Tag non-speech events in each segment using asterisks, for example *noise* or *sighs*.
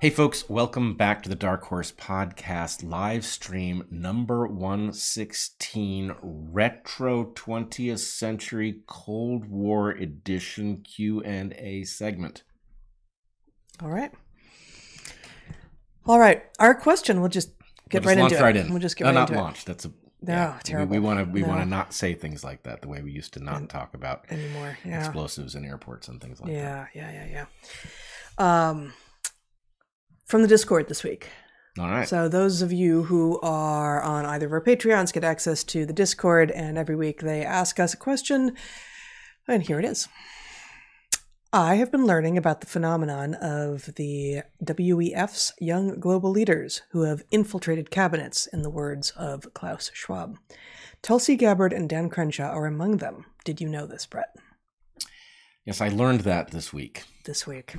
Hey, folks, welcome back to the Dark Horse Podcast live stream number 116 Retro 20th Century Cold War Edition Q&A segment. All right. All right. Our question, we'll just get We'll right just into launch it. right in. We'll just get Uh, right not into launch. That's a No, We- terrible. We want to we want to not say things like that the way we used to not And- talk about anymore. Yeah. explosives in airports and things like that. Yeah, yeah, yeah, yeah. Um, from the Discord this week. All right. So those of you who are on either of our Patreons get access to the Discord, and every week they ask us a question, and here it is. I have been learning about the phenomenon of the WEF's young global leaders who have infiltrated cabinets, in the words of Klaus Schwab. Tulsi Gabbard and Dan Crenshaw are among them. Did you know this, Bret? yes, I learned that this week. This week.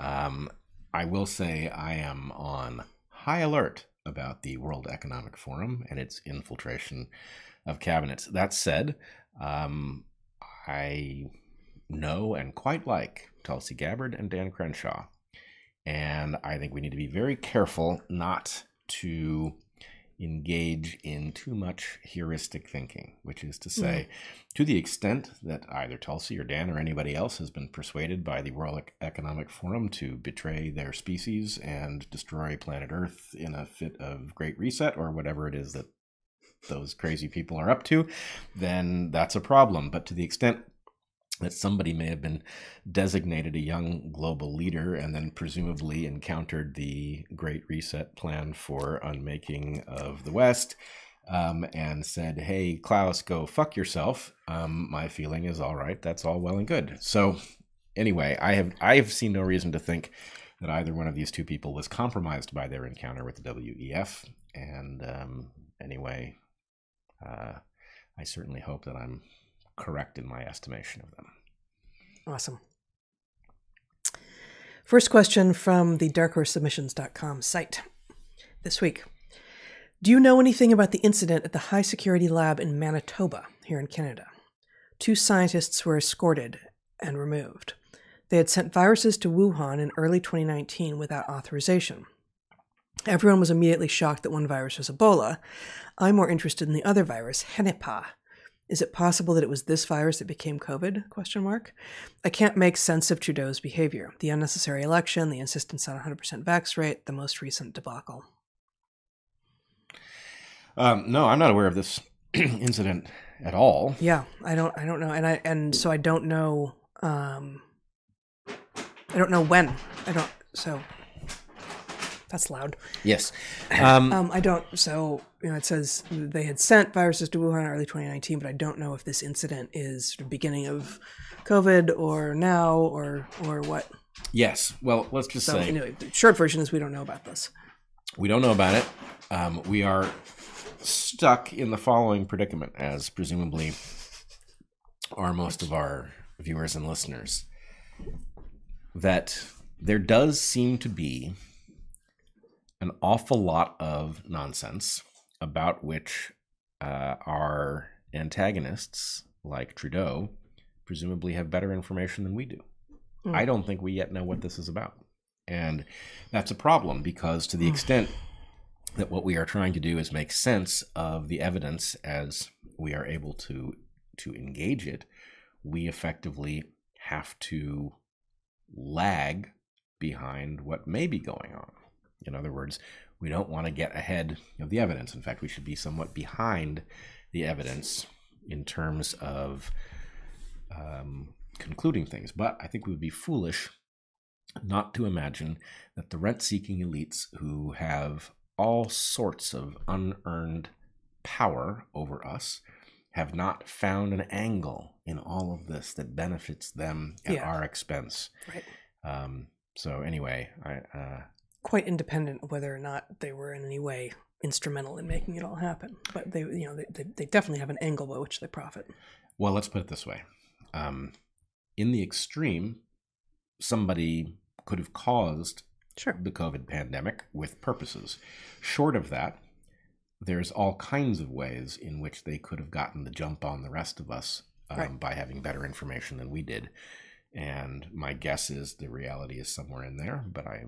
Um, I will say I am on high alert about the World Economic Forum and its infiltration of cabinets. That said, um, I know and quite like Tulsi Gabbard and Dan Crenshaw. And I think we need to be very careful not to engage in too much heuristic thinking, which is to hmm. say, to the extent that either Tulsi or Dan or anybody else has been persuaded by the World Economic Forum to betray their species and destroy planet Earth in a fit of great reset or whatever it is that those crazy people are up to, then that's a problem. But to the extent that somebody may have been designated a young global leader and then presumably encountered the Great Reset plan for unmaking of the West um, and said, Hey, Klaus, go fuck yourself. Um, my feeling is all right. That's all well and good. So, anyway, I have I have seen no reason to think that either one of these two people was compromised by their encounter with the WEF. And um, anyway, uh, I certainly hope that I'm correct in my estimation of them. Awesome. First question from the darkhorsesubmissions.com site this week. Do you know anything about the incident at the high security lab in Manitoba, here in Canada? Two scientists were escorted and removed. They had sent viruses to Wuhan in early 2019 without authorization. Everyone was immediately shocked that one virus was Ebola. I'm more interested in the other virus, Henipah. Is it possible that it was this virus that became COVID? Question mark. I can't make sense of Trudeau's behavior. The unnecessary election, the insistence on 100% vax rate, the most recent debacle. Um, no, I'm not aware of this *clears throat* incident at all. Yeah, I don't I don't know. And I and so I don't know um I don't know when. I don't so that's loud. Yes. Um, Um, I don't. So you know, it says they had sent viruses to Wuhan in early 2019, but I don't know if this incident is the beginning of COVID or now or or what. yes. Well, let's just So say anyway, the short version is we don't know about this. we don't know about it. Um, we are stuck in the following predicament, as presumably are most of our viewers and listeners, that there does seem to be an awful lot of nonsense about which uh, our antagonists, like Trudeau, presumably have better information than we do. Mm. I don't think we yet know what this is about. And that's a problem because, to the extent that what we are trying to do is make sense of the evidence as we are able to to engage it, we effectively have to lag behind what may be going on. In other words, we don't want to get ahead of the evidence. In fact, we should be somewhat behind the evidence in terms of um, concluding things. But I think we would be foolish not to imagine that the rent seeking elites who have all sorts of unearned power over us have not found an angle in all of this that benefits them at Yeah. our expense. Right. Um, so anyway, I uh, Quite independent of whether or not they were in any way instrumental in making it all happen. But they, you know, they, they, definitely have an angle by which they profit. well, let's put it this way: um, in the extreme, somebody could have caused Sure. the COVID pandemic with purposes. Short of that, there's all kinds of ways in which they could have gotten the jump on the rest of us um, Right. by having better information than we did. And my guess is the reality is somewhere in there, but I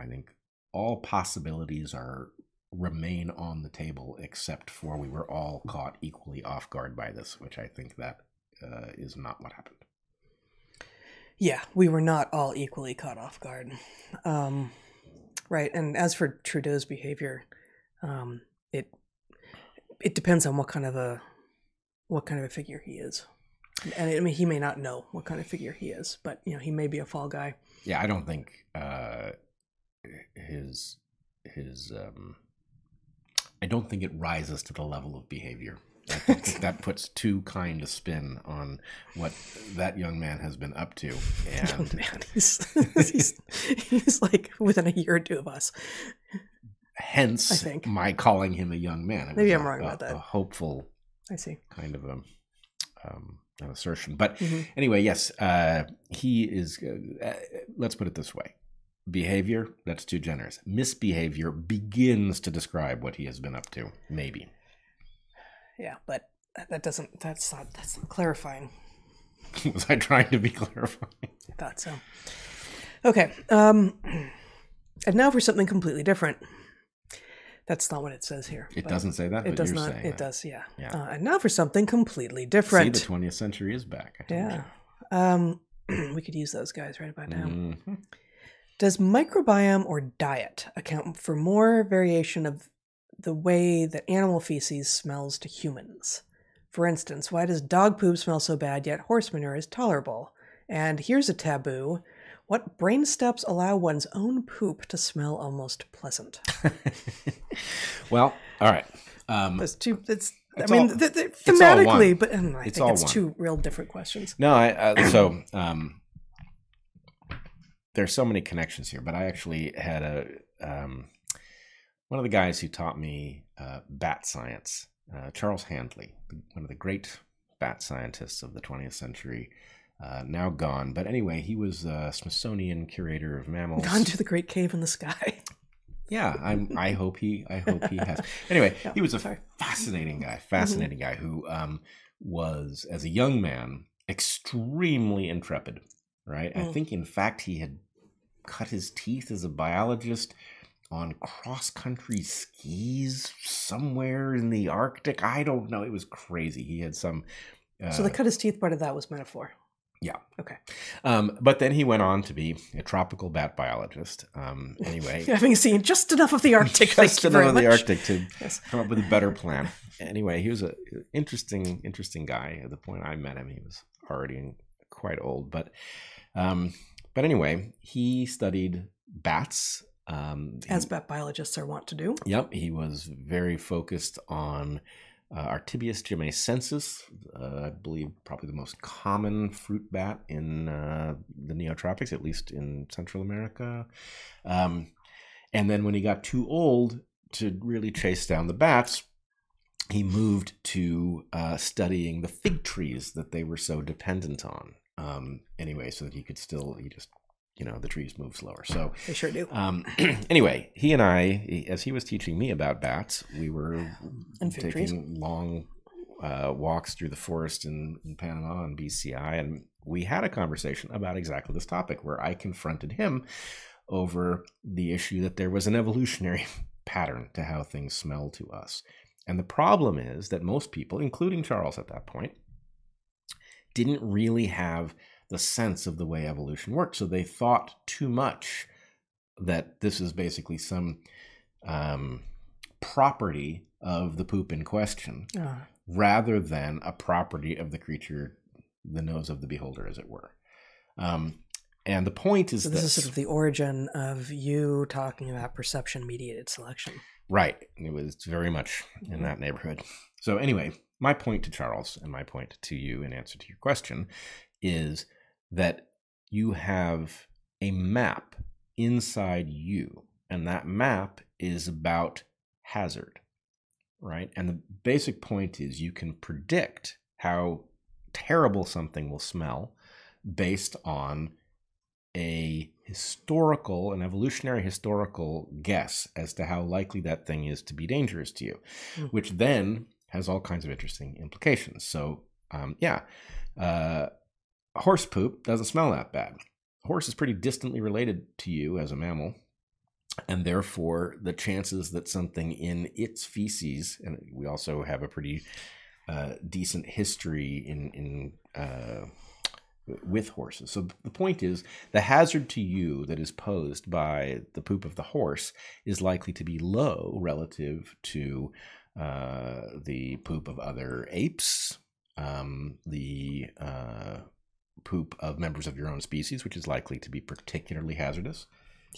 I think all possibilities are remain on the table except for we were all caught equally off guard by this, which I think that uh, is not what happened. Yeah, we were not all equally caught off guard. Um, right, and as for Trudeau's behavior, um, it it depends on what kind of a what kind of a figure he is. And I mean, he may not know what kind of figure he is, but you know, he may be a fall guy. Yeah, I don't think uh, his his um, I don't think it rises to the level of behavior. I think that puts too kind a spin on what that young man has been up to. *laughs* And young man, he's, *laughs* he's he's like within a year or two of us. Hence, I think. my calling him a young man. It Maybe I'm a- wrong a- about that. A hopeful I see. kind of a um, an assertion. But Mhm. anyway, yes, uh, he is. Uh, let's put it this way: behavior that's too generous. Misbehavior begins to describe what he has been up to. Maybe. Yeah, but that doesn't. That's not. That's not clarifying. *laughs* Was I trying to be clarifying? I thought so. Okay. Um, and now for something completely different. That's not what it says here. It doesn't say that, It but does you're not. saying It that. does. Yeah. Yeah. Uh, and now for something completely See, different. the 20th century is back. I yeah. Um, *clears throat* we could use those guys right about now. Mhm. Does microbiome or diet account for more variation of the way that animal feces smells to humans? For instance, why does dog poop smell so bad yet horse manure is tolerable? And here's a taboo. What brain steps allow one's own poop to smell almost pleasant? *laughs* well, all right. Um, Those two, it's, I mean, all- th- th- thematically, but um, I It's think it's one. two real different questions. No, I uh, so um, there's so many connections here, but I actually had a um, one of the guys who taught me uh, bat science, uh, Charles Handley, one of the great bat scientists of the 20th century, uh, now gone. But anyway, he was a Smithsonian curator of mammals. Gone to the great cave in the sky. Yeah, I'm. I hope he. I hope he has. *laughs* Anyway, he was a sorry. fascinating guy. Fascinating guy who um, was, as a young man, extremely intrepid. Right. I Mm. think, in fact, he had cut his teeth as a biologist on cross country skis somewhere in the Arctic. I don't know. It was crazy. He had some. Uh, so the cut his teeth part of that was metaphor. Yeah. Okay. Um, but then he went on to be a tropical bat biologist. Um, anyway, *laughs* Having seen just enough of the Arctic. *laughs* just enough of the much. Arctic to Yes. come up with a better plan. Anyway, he was an interesting, interesting guy. At the point I met him, he was already quite old, but, um, but anyway, he studied bats. Um, As bat biologists are wont to do. Yep, he was very focused on uh, Artibeus jamaicensis, uh, I believe probably the most common fruit bat in uh, the neotropics, at least in Central America. Um, and then when he got too old to really chase down the bats, he moved to uh, studying the fig trees that they were so dependent on. Um, anyway, so that he could still, he just, you know, the trees move slower. So, They sure do. um, *clears throat* anyway, he and I, as he was teaching me about bats, we were fig trees. taking long uh, walks through the forest in, in Panama and BCI, and we had a conversation about exactly this topic where I confronted him over the issue that there was an evolutionary *laughs* pattern to how things smell to us. And the problem is that most people, including Charles at that point, didn't really have the sense of the way evolution worked. So they thought too much that this is basically some um, property of the poop in question Ah, rather than a property of the creature, the nose of the beholder, as it were. Um, and the point is so this this, is sort of the origin of you talking about perception mediated selection. right. It was very much in that neighborhood. So, anyway, my point to Charles and my point to you in answer to your question is that you have a map inside you, and that map is about hazard, right? And the basic point is you can predict how terrible something will smell based on a historical, an evolutionary historical guess as to how likely that thing is to be dangerous to you, Hmm. which then has all kinds of interesting implications. So, um, yeah, uh, horse poop doesn't smell that bad. Horse is pretty distantly related to you as a mammal. and therefore the chances that something in its feces, and we also have a pretty uh, decent history in in uh, with horses. So the point is, the hazard to you that is posed by the poop of the horse is likely to be low relative to uh, the poop of other apes, um, the uh, poop of members of your own species, which is likely to be particularly hazardous.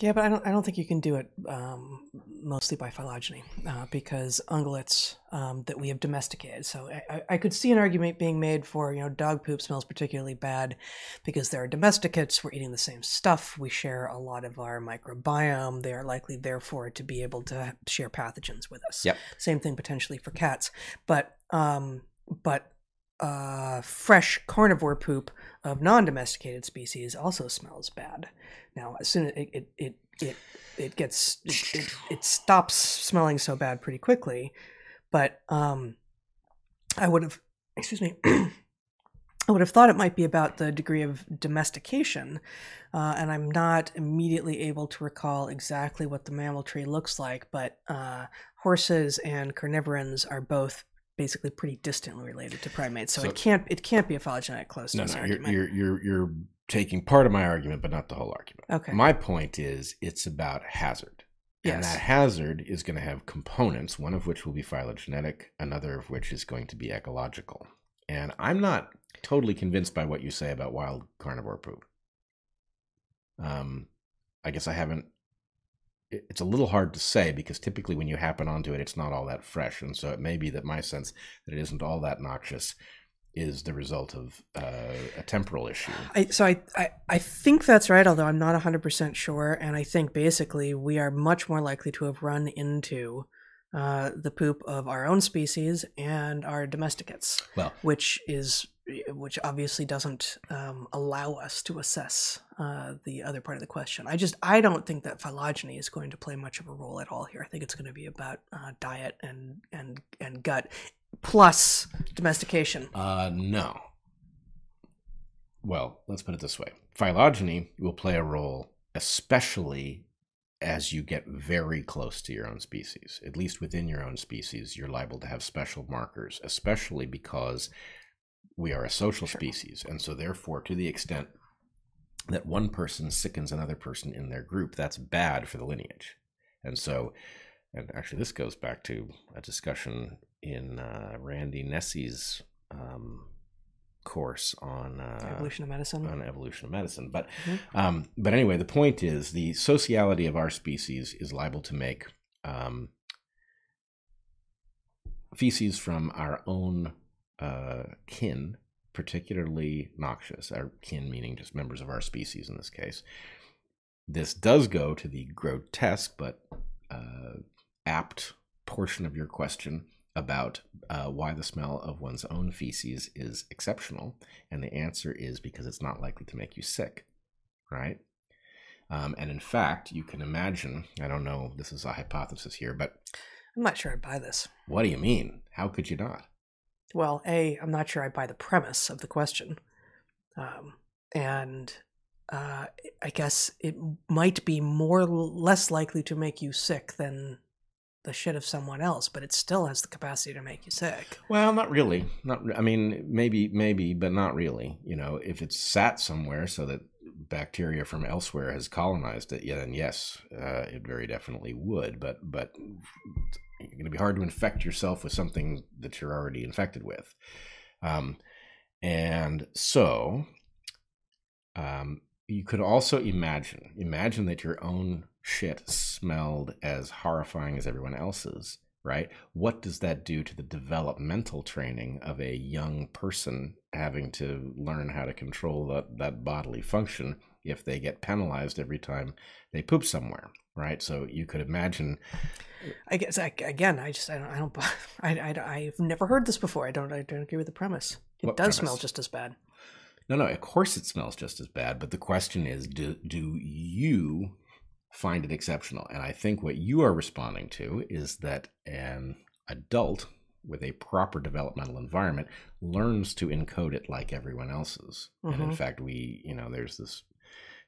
Yeah, but I don't. I don't think you can do it um, mostly by phylogeny uh, because ungulates um, that we have domesticated. So I, I, could see an argument being made for you know dog poop smells particularly bad because they're domesticates. We're eating the same stuff. We share a lot of our microbiome. They are likely therefore to be able to share pathogens with us. Yep. Same thing potentially for cats. But um, but uh, fresh carnivore poop of non-domesticated species also smells bad. Now, as soon as it it it it, it gets it, it, it stops smelling so bad pretty quickly, but um, I would have excuse me. *clears throat* I would have thought it might be about the degree of domestication, uh, and I'm not immediately able to recall exactly what the mammal tree looks like. But uh, horses and carnivorans are both basically pretty distantly related to primates, so, so, it can't it can't be a phylogenetic closeness no, no, argument. You're, you're you're you're taking part of my argument, but not the whole argument. Okay. My point is it's about hazard. Yes. And that hazard is going to have components, one of which will be phylogenetic, another of which is going to be ecological. And I'm not totally convinced by what you say about wild carnivore poop. Um, I guess I haven't. It's a little hard to say because typically when you happen onto it, it's not all that fresh, and so it may be that my sense that it isn't all that noxious is the result of uh, a temporal issue. I, so I, I, I think that's right, although I'm not 100% sure. And I think basically we are much more likely to have run into uh, the poop of our own species and our domesticates, well, which is which obviously doesn't um, allow us to assess uh, the other part of the question. I just I don't think that phylogeny is going to play much of a role at all here. I think it's going to be about uh, diet and and and gut plus domestication. Uh, no. Well, let's put it this way phylogeny will play a role, especially as you get very close to your own species. At least within your own species, you're liable to have special markers, especially because we are a social sure. species. And so, therefore, to the extent that one person sickens another person in their group, that's bad for the lineage. And so, and actually, this goes back to a discussion in uh, Randy Nesse's um, course on uh, evolution of medicine. On evolution of medicine, but mm-hmm. um, but anyway, the point is the sociality of our species is liable to make um, feces from our own uh, kin particularly noxious. Our kin meaning just members of our species in this case. This does go to the grotesque but uh, apt portion of your question about uh, why the smell of one's own feces is exceptional. And the answer is because it's not likely to make you sick, right? Um, and in fact, you can imagine, I don't know, this is a hypothesis here, but. I'm not sure I buy this. What do you mean? How could you not? Well, A, I'm not sure I buy the premise of the question. Um, and uh, I guess it might be more less likely to make you sick than the shit of someone else, but it still has the capacity to make you sick. Well, not really. Not. I mean, maybe, maybe, but not really. You know, if it's sat somewhere so that bacteria from elsewhere has colonized it, yeah, then yes, uh, it very definitely would. But but it's going to be hard to infect yourself with something that you're already infected with. Um, and so, um, you could also imagine imagine that your own shit smelled as horrifying as everyone else's right what does that do to the developmental training of a young person having to learn how to control that, that bodily function if they get penalized every time they poop somewhere right so you could imagine i guess I, again i just i don't i don't *laughs* I, I i've never heard this before i don't i don't agree with the premise it what does premise? smell just as bad no, no, of course it smells just as bad, but the question is do, do you find it exceptional? And I think what you are responding to is that an adult with a proper developmental environment learns to encode it like everyone else's. Mm-hmm. And in mm-hmm. fact, we, you know, there's this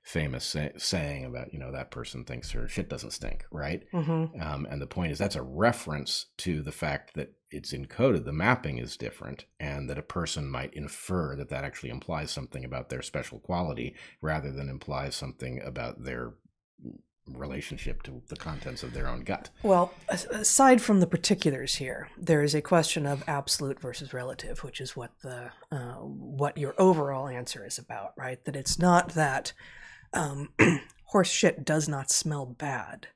famous say- saying about you know that person thinks her shit doesn't stink, right? Mm-hmm. Um, and the point is that's a reference to the fact that it's encoded. The mapping is different, and that a person might infer that that actually implies something about their special quality rather than implies something about their relationship to the contents of their own gut. Well, aside from the particulars here, there is a question of absolute versus relative, which is what the uh, what your overall answer is about, right? That it's not that um, *clears throat* horse shit does not smell bad.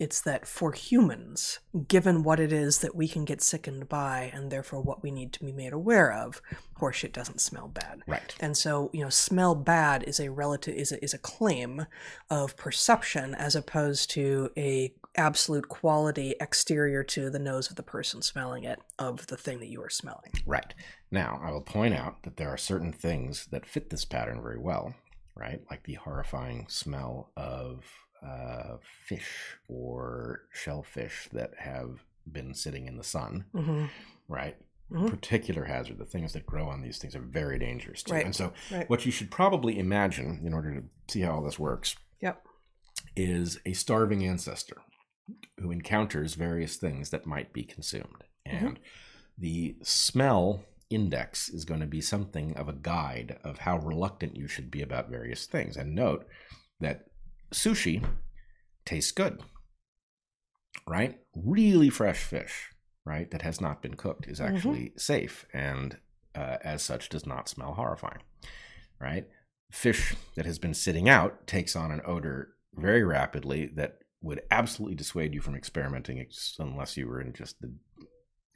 It's that for humans, given what it is that we can get sickened by, and therefore what we need to be made aware of, horse shit doesn't smell bad. Right. And so, you know, smell bad is a relative is a, is a claim of perception as opposed to a absolute quality exterior to the nose of the person smelling it of the thing that you are smelling. Right. Now, I will point out that there are certain things that fit this pattern very well, right? Like the horrifying smell of uh, fish or shellfish that have been sitting in the sun, hmm right? Mhm. Particular hazard. The things that grow on these things are very dangerous too. Right. And so, Right. what you should probably imagine in order to see how all this works Yep. is a starving ancestor who encounters various things that might be consumed. Mm-hmm. And the smell index is going to be something of a guide of how reluctant you should be about various things. And note that sushi tastes good, right? Really fresh fish, right? That has not been cooked is Mhm. actually safe and uh, as such does not smell horrifying, right? Fish that has been sitting out takes on an odor very rapidly that would absolutely dissuade you from experimenting unless you were in just the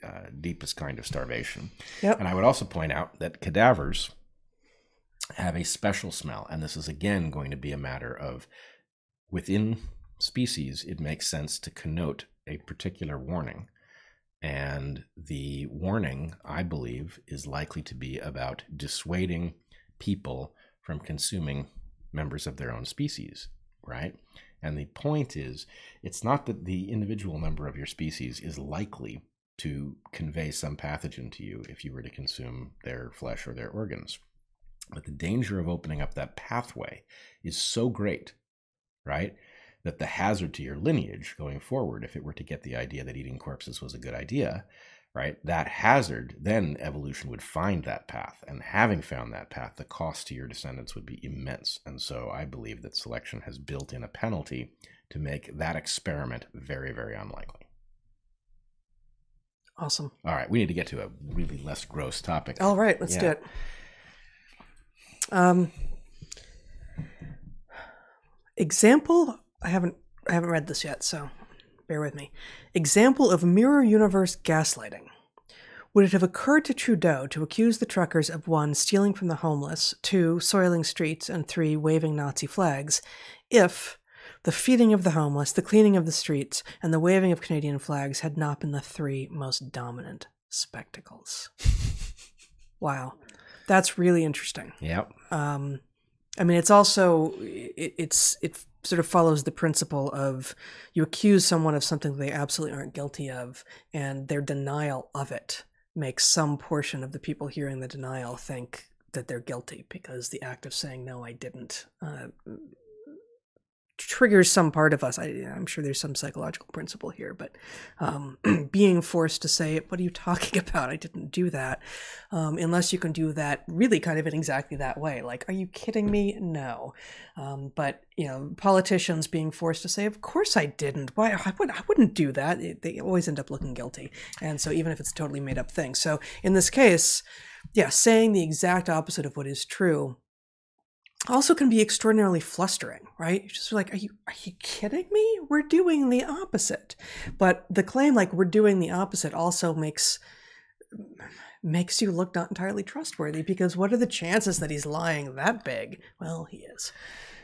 uh, deepest kind of starvation. Yep. And I would also point out that cadavers have a special smell. And this is again going to be a matter of within species, it makes sense to connote a particular warning. And the warning, I believe, is likely to be about dissuading people from consuming members of their own species, right? And the point is, it's not that the individual member of your species is likely to convey some pathogen to you if you were to consume their flesh or their organs. But the danger of opening up that pathway is so great, right? That the hazard to your lineage going forward, if it were to get the idea that eating corpses was a good idea, right? That hazard, then evolution would find that path. And having found that path, the cost to your descendants would be immense. And so I believe that selection has built in a penalty to make that experiment very, very unlikely. Awesome. All right, we need to get to a really less gross topic. All right, let's do it. Um, example. I haven't I haven't read this yet, so bear with me. Example of mirror universe gaslighting. Would it have occurred to Trudeau to accuse the truckers of one, stealing from the homeless, two, soiling streets, and three, waving Nazi flags, if the feeding of the homeless, the cleaning of the streets, and the waving of Canadian flags had not been the three most dominant spectacles? *laughs* wow. That's really interesting. Yep. Um, I mean, it's also it, it's it sort of follows the principle of you accuse someone of something they absolutely aren't guilty of, and their denial of it makes some portion of the people hearing the denial think that they're guilty because the act of saying no, I didn't. Uh, triggers some part of us. I, I'm sure there's some psychological principle here, but um, *clears throat* being forced to say, "What are you *laughs* talking about? I didn't do that," um, unless you can do that really kind of in exactly that way. Like, are you kidding me? No. Um, but you know, politicians being forced to say, "Of course I didn't. Why? I would. I wouldn't do that." They always end up looking guilty, and so even if it's totally made up thing. So in this case, yeah, saying the exact opposite of what is true also can be extraordinarily flustering, right? Just like, are you are you kidding me? We're doing the opposite. But the claim like we're doing the opposite also makes makes you look not entirely trustworthy because what are the chances that he's lying that big? Well, he is.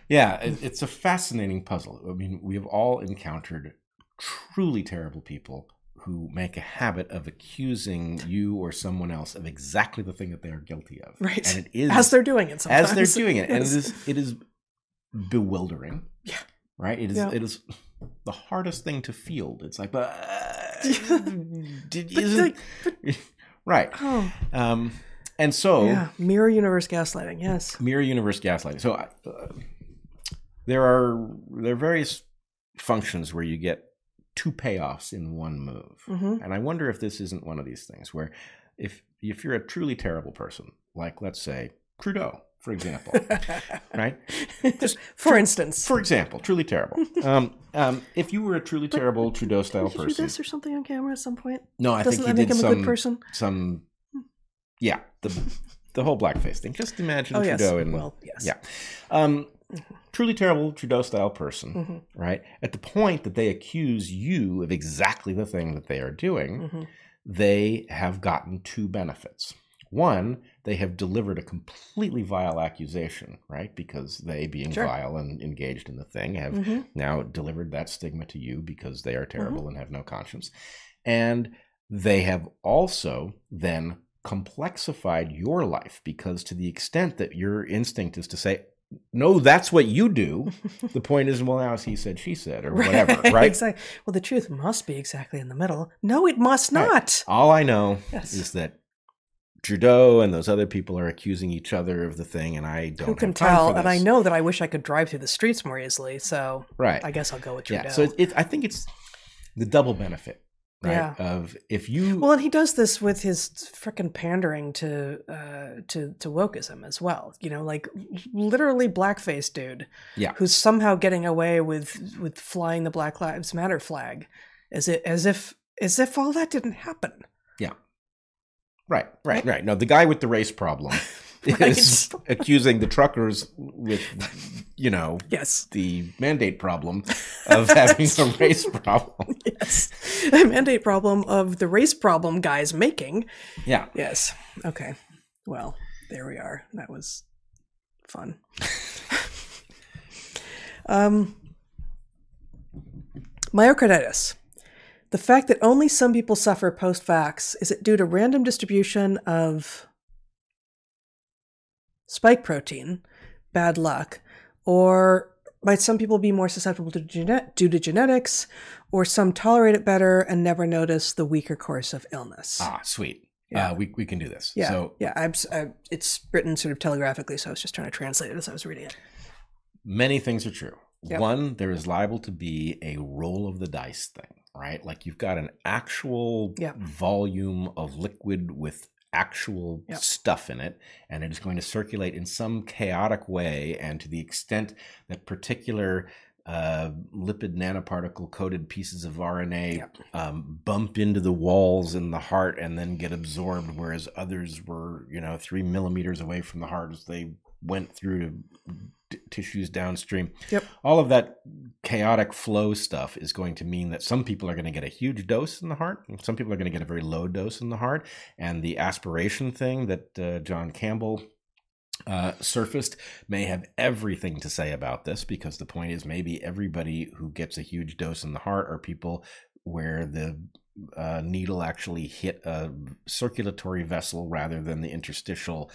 Yeah, it's a fascinating puzzle. I mean, we have all encountered truly terrible people who make a habit of accusing you or someone else of exactly the thing that they are guilty of. Right. And it is As they're doing it sometimes. as they're doing it, and it is it is bewildering. Yeah. Right. It is Yeah. it is the hardest thing to field. It's like, but did But isn't *laughs* right. oh, Um, and so yeah. Mirror universe gaslighting. Yes. mirror universe gaslighting. So, uh, there are there are various functions where you get two payoffs in one move, hmm and I wonder if this isn't one of these things where if if you're a truly terrible person, like let's say Trudeau, for example, *laughs* right? Just *laughs* for instance, For example, truly terrible. Um, um, if you were a truly terrible Trudeau style did you do person, this or something on camera at some point? no, I Doesn't think that he make did him a some good person? some, yeah, the the whole blackface thing. Just imagine Oh yes. Trudeau in well, yes. yeah. Um, truly terrible Trudeau style person, hmm right? At the point that they accuse you of exactly the thing that they are doing, hmm they have gotten two benefits. One, they have delivered a completely vile accusation, right? Because they, being Sure. vile and engaged in the thing, have hmm now delivered that stigma to you because they are terrible Mm-hmm. and have no conscience. And they have also then complexified your life because to the extent that your instinct is to say, no, that's what you do, *laughs* the point is, well, now he said, she said, or whatever, *laughs* right? exactly. Well, the truth must be exactly in the middle. No, it must Right. not. All I know Yes. is that Trudeau and those other people are accusing each other of the thing, and I don't know. Who can tell? And I know that I wish I could drive through the streets more easily. So right? I guess I'll go with Trudeau. yeah. So it's, it's, I think it's the double benefit, right? Yeah. Of if you Well, and he does this with his frickin' pandering to uh, to to wokeism as well. You know, like literally blackface dude, Yeah. who's somehow getting away with with flying the Black Lives Matter flag, as it as if as if all that didn't happen. Yeah. Right, right, right. No, the guy with the race problem *laughs* is *laughs* accusing the truckers with, you know, Yes, the mandate problem of having a race problem. *laughs* yes, a mandate problem of the race problem guys making. Yeah. Yes. Okay. Well, there we are. That was fun. *laughs* um, myocarditis. The fact that only some people suffer post vax, is it due to random distribution of spike protein, bad luck, or might some people be more susceptible to genet- due to genetics, or some tolerate it better and never notice the weaker course of illness? Ah, sweet. Yeah. Uh, we we can do this. Yeah, So yeah. I'm, s- I, it's written sort of telegraphically, so I was just trying to translate it as I was reading it. many things are true. Yep. One, there is liable to be a roll of the dice thing, right? Like you've got an actual Yep. volume of liquid with actual Yep. stuff in it, and it is going to circulate in some chaotic way. And to the extent that particular uh, lipid nanoparticle coated pieces of RNA Yep. um, bump into the walls in the heart and then get absorbed, whereas others were, you know, three millimeters away from the heart as they went through to tissues downstream. Yep. All of that chaotic flow stuff is going to mean that some people are going to get a huge dose in the heart, some people are going to get a very low dose in the heart. And the aspiration thing that uh, John Campbell uh, surfaced may have everything to say about this because the point is maybe everybody who gets a huge dose in the heart are people where the uh, needle actually hit a circulatory vessel rather than the interstitial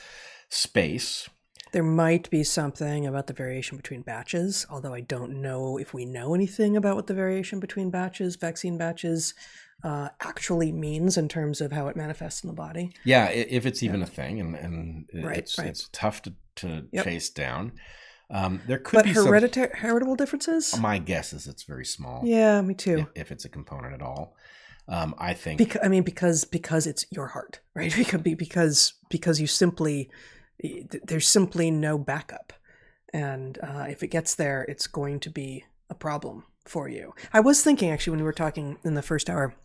space. There might be something about the variation between batches, although I don't know if we know anything about what the variation between batches, vaccine batches, uh, actually means in terms of how it manifests in the body. Yeah, if it's even a thing, and and Right, it's right. it's tough to to Yep. chase down. Um, there could But be some. hereditary heritable differences? My guess is it's very small. yeah, me too. if, if it's a component at all. Um, I think Because I mean, because because it's your heart, *laughs* right? Because because because you simply there's simply no backup, and uh, if it gets there, it's going to be a problem for you. I was thinking actually when we were talking in the first hour,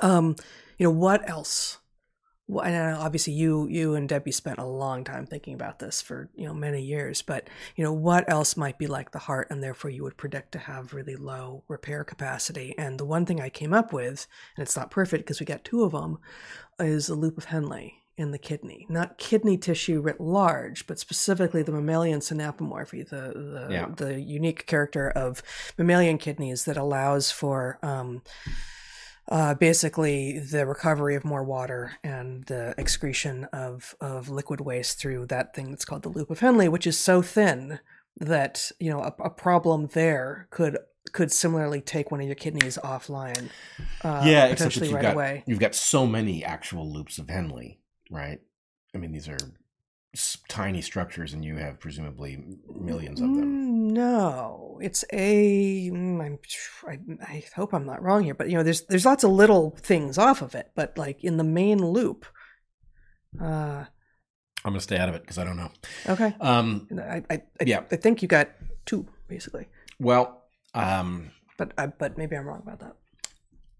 um, you know, what else? And uh, obviously you you and Debbie spent a long time thinking about this for you know many years, but you know what else might be like the heart, and therefore you would predict to have really low repair capacity. And the one thing I came up with, and it's not perfect because we got two of them, is the loop of Henle in the kidney, not kidney tissue writ large, but specifically the mammalian synapomorphy, the the, Yeah. the unique character of mammalian kidneys that allows for um, uh, basically the recovery of more water and the excretion of, of liquid waste through that thing that's called the loop of Henle, which is so thin that you know a, a problem there could could similarly take one of your kidneys offline. Uh, yeah, except that you've right got away. you've got so many actual loops of Henle, right? I mean, these are s- tiny structures, and you have presumably millions of them. Mm, No, it's a. mm, I'm, I, I hope I'm not wrong here, but you know, there's there's lots of little things off of it, but like in the main loop. Uh, I'm gonna stay out of it because I don't know. okay. Um, I, I, I, Yeah. I think you got two basically, well, um, but I, but maybe I'm wrong about that.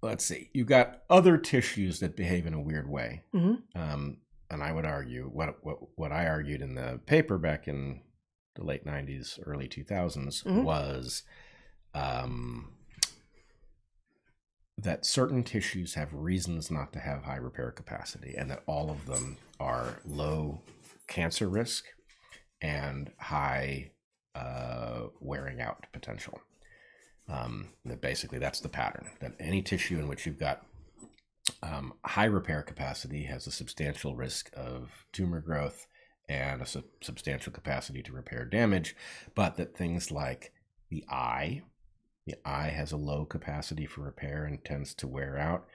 Let's see. You've got other tissues that behave in a weird way. hmm Um, and I would argue what what what I argued in the paper back in the late '90s, early 2000s Mhm. was um, that certain tissues have reasons not to have high repair capacity, and that all of them are low cancer risk and high uh, wearing out potential. Um, that basically that's the pattern. That any tissue in which you've got um, high repair capacity has a substantial risk of tumor growth and a sub- substantial capacity to repair damage, but that things like the eye, the eye has a low capacity for repair and tends to wear out.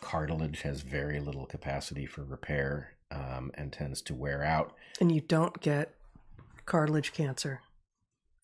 Cartilage has very little capacity for repair um, and tends to wear out. And you don't get cartilage cancer,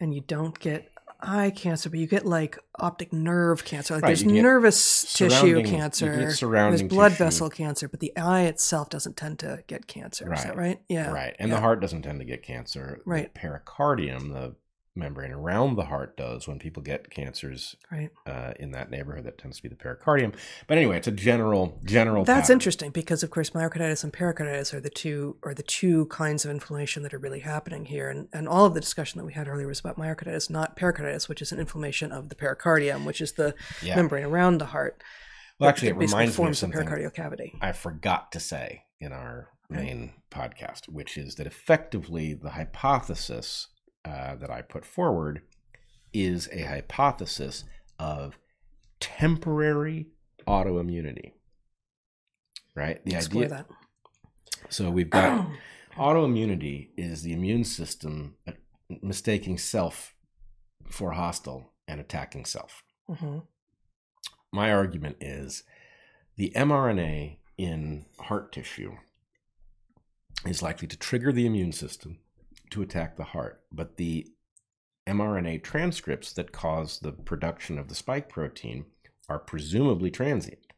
and you don't get eye cancer, but you get like optic nerve cancer. Like Right, there's nervous tissue cancer. There's blood tissue. vessel cancer, but the eye itself doesn't tend to get cancer. Is that Right. right? Yeah. Right. And yeah. the heart doesn't tend to get cancer. The Right. pericardium, the membrane around the heart, does when people get cancers Right. uh, in that neighborhood. That tends to be the pericardium. But anyway, it's a general general. That's pattern. interesting because, of course, myocarditis and pericarditis are the two are the two kinds of inflammation that are really happening here. And and all of the discussion that we had earlier was about myocarditis, not pericarditis, which is an inflammation of the pericardium, which is the Yeah. membrane around the heart. Well, actually, it reminds me of the something pericardial cavity. I forgot to say in our main podcast, which is that effectively the hypothesis uh, that I put forward is a hypothesis of temporary autoimmunity. Right? The Explore idea. that. So we've got *clears throat* autoimmunity is the immune system uh, mistaking self for hostile and attacking self. hmm My argument is the mRNA in heart tissue is likely to trigger the immune system to attack the heart, but the mRNA transcripts that cause the production of the spike protein are presumably transient.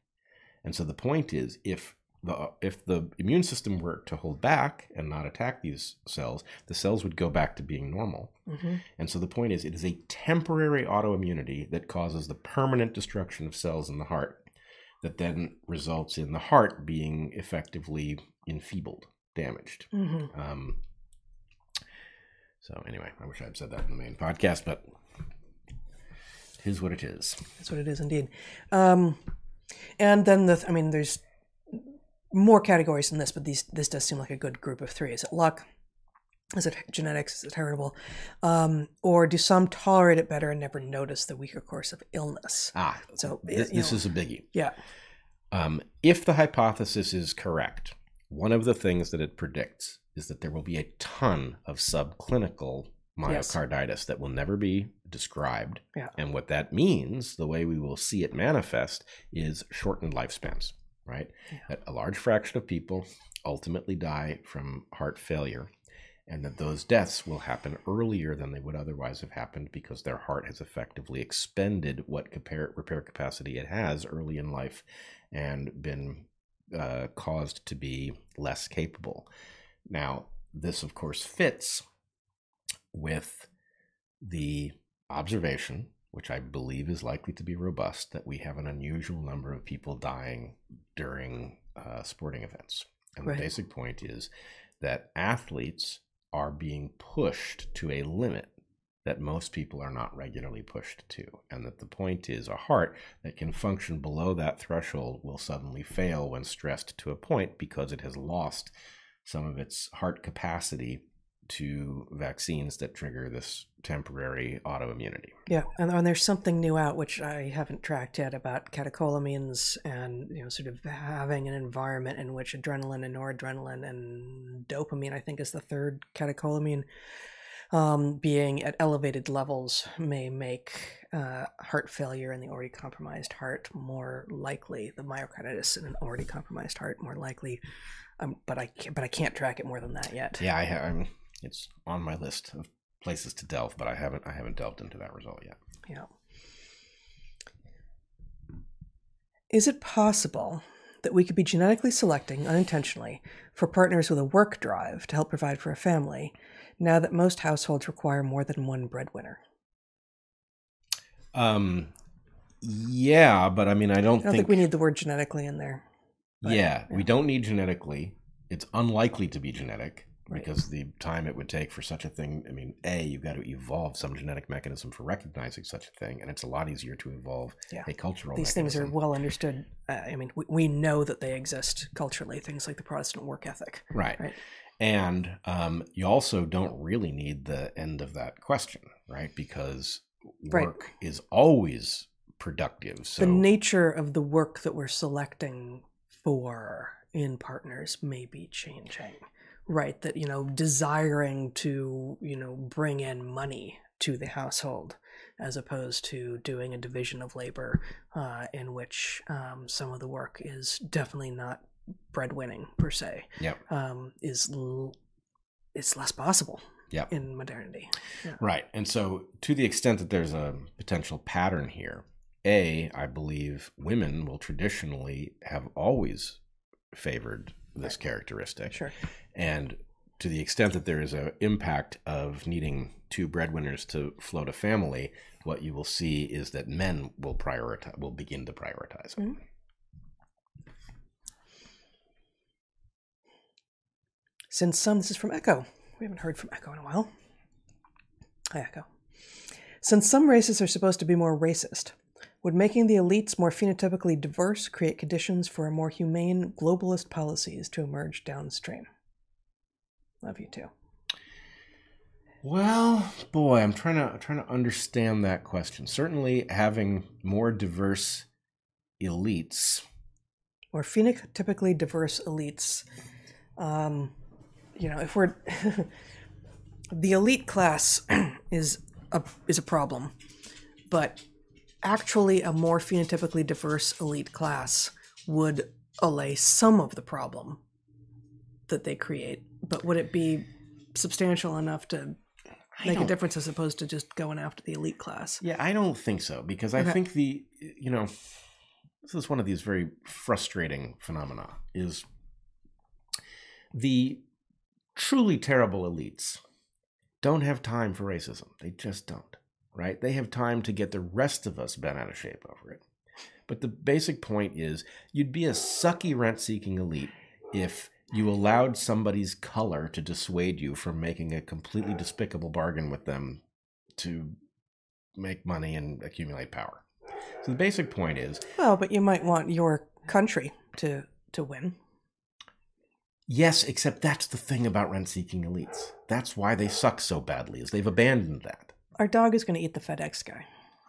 And so the point is if the if the immune system were to hold back and not attack these cells, the cells would go back to being normal. hmm And so the point is, it is a temporary autoimmunity that causes the permanent destruction of cells in the heart that then results in the heart being effectively enfeebled, damaged. hmm Um, so, anyway, I wish I had said that in the main podcast, but it is what it is. That's what it is indeed. Um, and then the, I mean, there's more categories than this, but these this does seem like a good group of three. Is it luck? Is it genetics? Is it heritable? Um, or do some tolerate it better and never notice the weaker course of illness? Ah, So, this, you this is a biggie. Yeah. Um, if the hypothesis is correct, one of the things that it predicts is that there will be a ton of subclinical Yes. myocarditis that will never be described. Yeah. And what that means, the way we will see it manifest, is shortened lifespans, right? Yeah. That a large fraction of people ultimately die from heart failure. And that those deaths will happen earlier than they would otherwise have happened because their heart has effectively expended what compare, repair capacity it has early in life and been uh, caused to be less capable. Now, this, of course, fits with the observation, which I believe is likely to be robust, that we have an unusual number of people dying during uh, sporting events. And Right. the basic point is that athletes are being pushed to a limit that most people are not regularly pushed to. And that the point is a heart that can function below that threshold will suddenly fail when stressed to a point because it has lost some of its heart capacity to vaccines that trigger this temporary autoimmunity. Yeah, and, and there's something new out which I haven't tracked yet about catecholamines and you know sort of having an environment in which adrenaline and noradrenaline and dopamine, I think, is the third catecholamine, um, being at elevated levels may make uh, heart failure in the already compromised heart more likely, the myocarditis in an already compromised heart more likely. Um, but I can't, but I can't track it more than that yet. Yeah, I have. I'm, it's on my list of places to delve, but I haven't I haven't delved into that result yet. Yeah. Is it possible that we could be genetically selecting unintentionally for partners with a work drive to help provide for a family now that most households require more than one breadwinner? Um, yeah, but I mean, I don't, I don't think, we need the word genetically in there. But, yeah, we don't need genetically. It's unlikely to be genetic Right. because the time it would take for such a thing. I mean, a you've got to evolve some genetic mechanism for recognizing such a thing, and it's a lot easier to evolve Yeah. a cultural. These things are well understood. Uh, I mean, we, we know that they exist culturally, things like the Protestant work ethic. right. Right. And um, you also don't really need the end of that question, right? Because Right. work is always productive. So the nature of the work that we're selecting for in partners may be changing right that you know desiring to you know bring in money to the household as opposed to doing a division of labor uh, in which um, some of the work is definitely not breadwinning per se Yep. um, is l- it's less possible Yep. in modernity Right. And so, to the extent that there's a potential pattern here, A, I believe women will traditionally have always favored this characteristic. sure And to the extent that there is an impact of needing two breadwinners to float a family, what you will see is that men will prioritize, will begin to prioritize it. Mhm. Since some, this is from Echo. We haven't heard from Echo in a while. Hi, Echo. Since some races are supposed to be more racist, would making the elites more phenotypically diverse create conditions for a more humane globalist policies to emerge downstream? Love you too. Well, boy, I'm trying to trying to understand that question. Certainly, having more diverse elites or phenotypically diverse elites. Um, you know, if we're *laughs* the elite class *clears throat* is a is a problem, but actually a more phenotypically diverse elite class would allay some of the problem that they create. But would it be substantial enough to make a difference as opposed to just going after the elite class? Yeah, I don't think so because I Okay. think the you know this is one of these very frustrating phenomena is the truly terrible elites don't have time for racism. They just don't, right? They have time to get the rest of us bent out of shape over it. But the basic point is you'd be a sucky rent seeking elite if you allowed somebody's color to dissuade you from making a completely despicable bargain with them to make money and accumulate power. So the basic point is Well, but you might want your country to to win. yes, except that's the thing about rent seeking elites. That's why they suck so badly, is they've abandoned that. Our dog is going to eat the FedEx guy.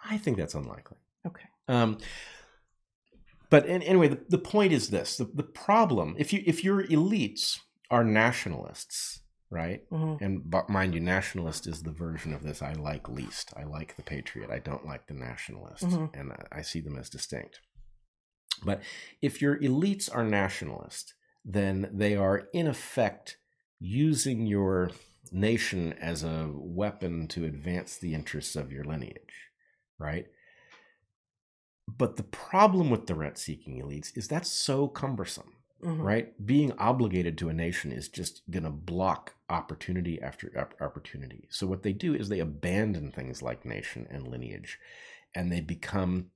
I think that's unlikely. Okay. Um, but an- anyway, the, the point is this: the, the problem, if you if your elites are nationalists, right? hmm And but mind you, nationalist is the version of this I like least. I like the patriot. I don't like the nationalist, Mhm. and I- I see them as distinct. But if your elites are nationalist, then they are in effect using your nation as a weapon to advance the interests of your lineage, right? But the problem with the rent seeking elites is that's so cumbersome hmm right? Being obligated to a nation is just going to block opportunity after opportunity. So what they do is they abandon things like nation and lineage and they become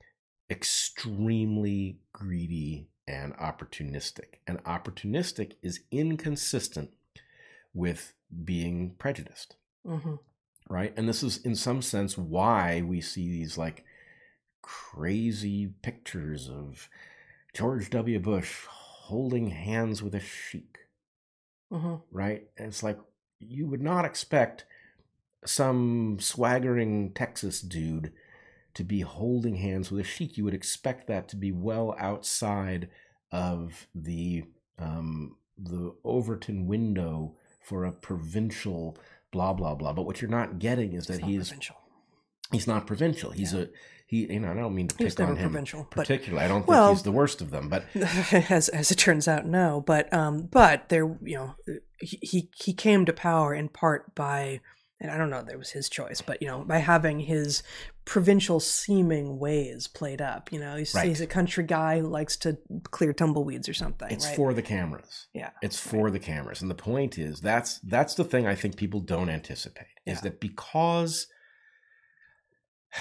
extremely greedy and opportunistic. And opportunistic is inconsistent with being prejudiced hmm right? And this is, in some sense, why we see these like crazy pictures of George W. Bush holding hands with a sheik, hmm right? And it's like you would not expect some swaggering Texas dude to be holding hands with a sheik. You would expect that to be well outside of the um, the Overton window for a provincial blah blah blah. But what you're not getting is that he's provincial. he's not provincial. He's a he. You know, I don't mean to pick on him provincial, but particularly. I don't think well- he's the worst of them, but *laughs* as as it turns out, no. But um, but there, you know, he- he came to power in part by and I don't know that it was his choice, but you know, by having his provincial seeming ways played up, you know, he's, Right. he's a country guy who likes to clear tumbleweeds or something. It's right? for the cameras. yeah, It's for the cameras. And the point is that's that's the thing I think people don't anticipate is Yeah. that because *sighs*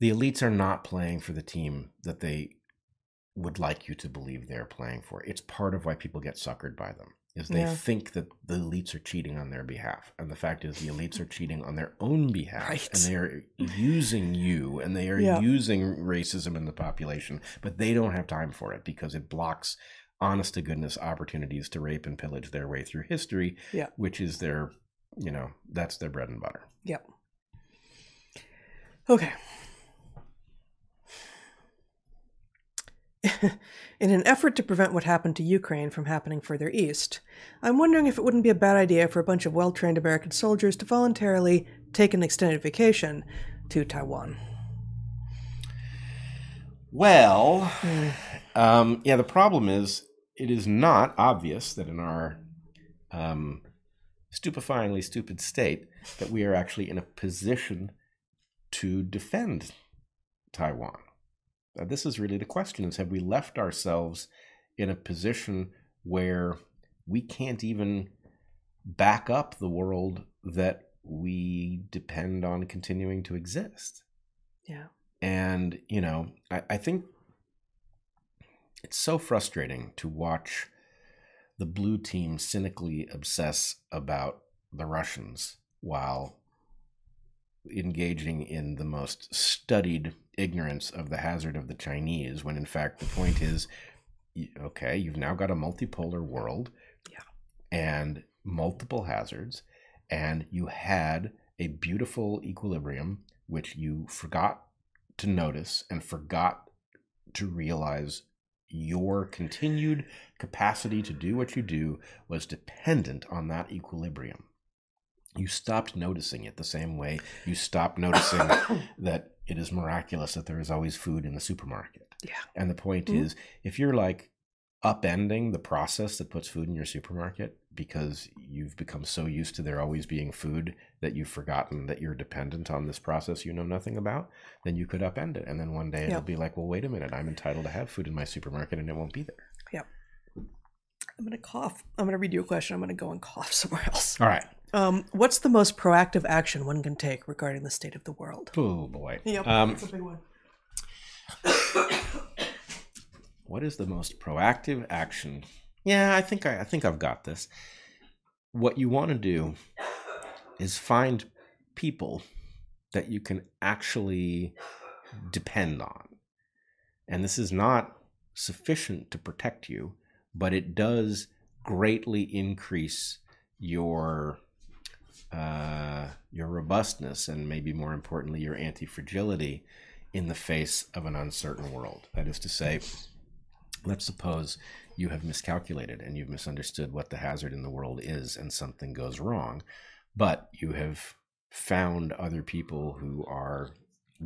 the elites are not playing for the team that they would like you to believe they're playing for. It's part of why people get suckered by them. Is they Yeah. think that the elites are cheating on their behalf. And the fact is the elites are cheating on their own behalf. Right. And they are using you and they are Yeah. using racism in the population, but they don't have time for it because it blocks honest to goodness opportunities to rape and pillage their way through history, Yeah. which is their, you know, that's their bread and butter. Yep. Okay. *laughs* In an effort to prevent what happened to Ukraine from happening further east, I'm wondering if it wouldn't be a bad idea for a bunch of well trained American soldiers to voluntarily take an extended vacation to Taiwan. Well, Hmm. um, yeah, the problem is it is not obvious that in our um, stupefyingly stupid state that we are actually in a position to defend Taiwan. This is really the question: is have we left ourselves in a position where we can't even back up the world that we depend on continuing to exist? Yeah. And, you know, I, I think it's so frustrating to watch the blue team cynically obsess about the Russians while engaging in the most studied ignorance of the hazard of the Chinese, when in fact the point is okay, you've now got a multipolar world Yeah. and multiple hazards, and you had a beautiful equilibrium which you forgot to notice and forgot to realize your continued capacity to do what you do was dependent on that equilibrium. You stopped noticing it the same way you stopped noticing *coughs* that it is miraculous that there is always food in the supermarket. Yeah. And the point Mhm. is, if you're like upending the process that puts food in your supermarket because you've become so used to there always being food that you've forgotten that you're dependent on this process you know nothing about, then you could upend it. And then one day Yeah. it'll be like, well, wait a minute, I'm entitled to have food in my supermarket and it won't be there. Yep. I'm going to cough. I'm going to read you a question. I'm going to go and cough *laughs* somewhere else. All right. Um, what's the most proactive action one can take regarding the state of the world? Oh boy. Yep, Um, that's a big one. *coughs* what is the most proactive action? Yeah, I think I, I think I've got this. What you want to do is find people that you can actually depend on. And this is not sufficient to protect you, but it does greatly increase your uh, your robustness and maybe more importantly your anti-fragility in the face of an uncertain world. That is to say, let's suppose you have miscalculated and you've misunderstood what the hazard in the world is and something goes wrong, but you have found other people who are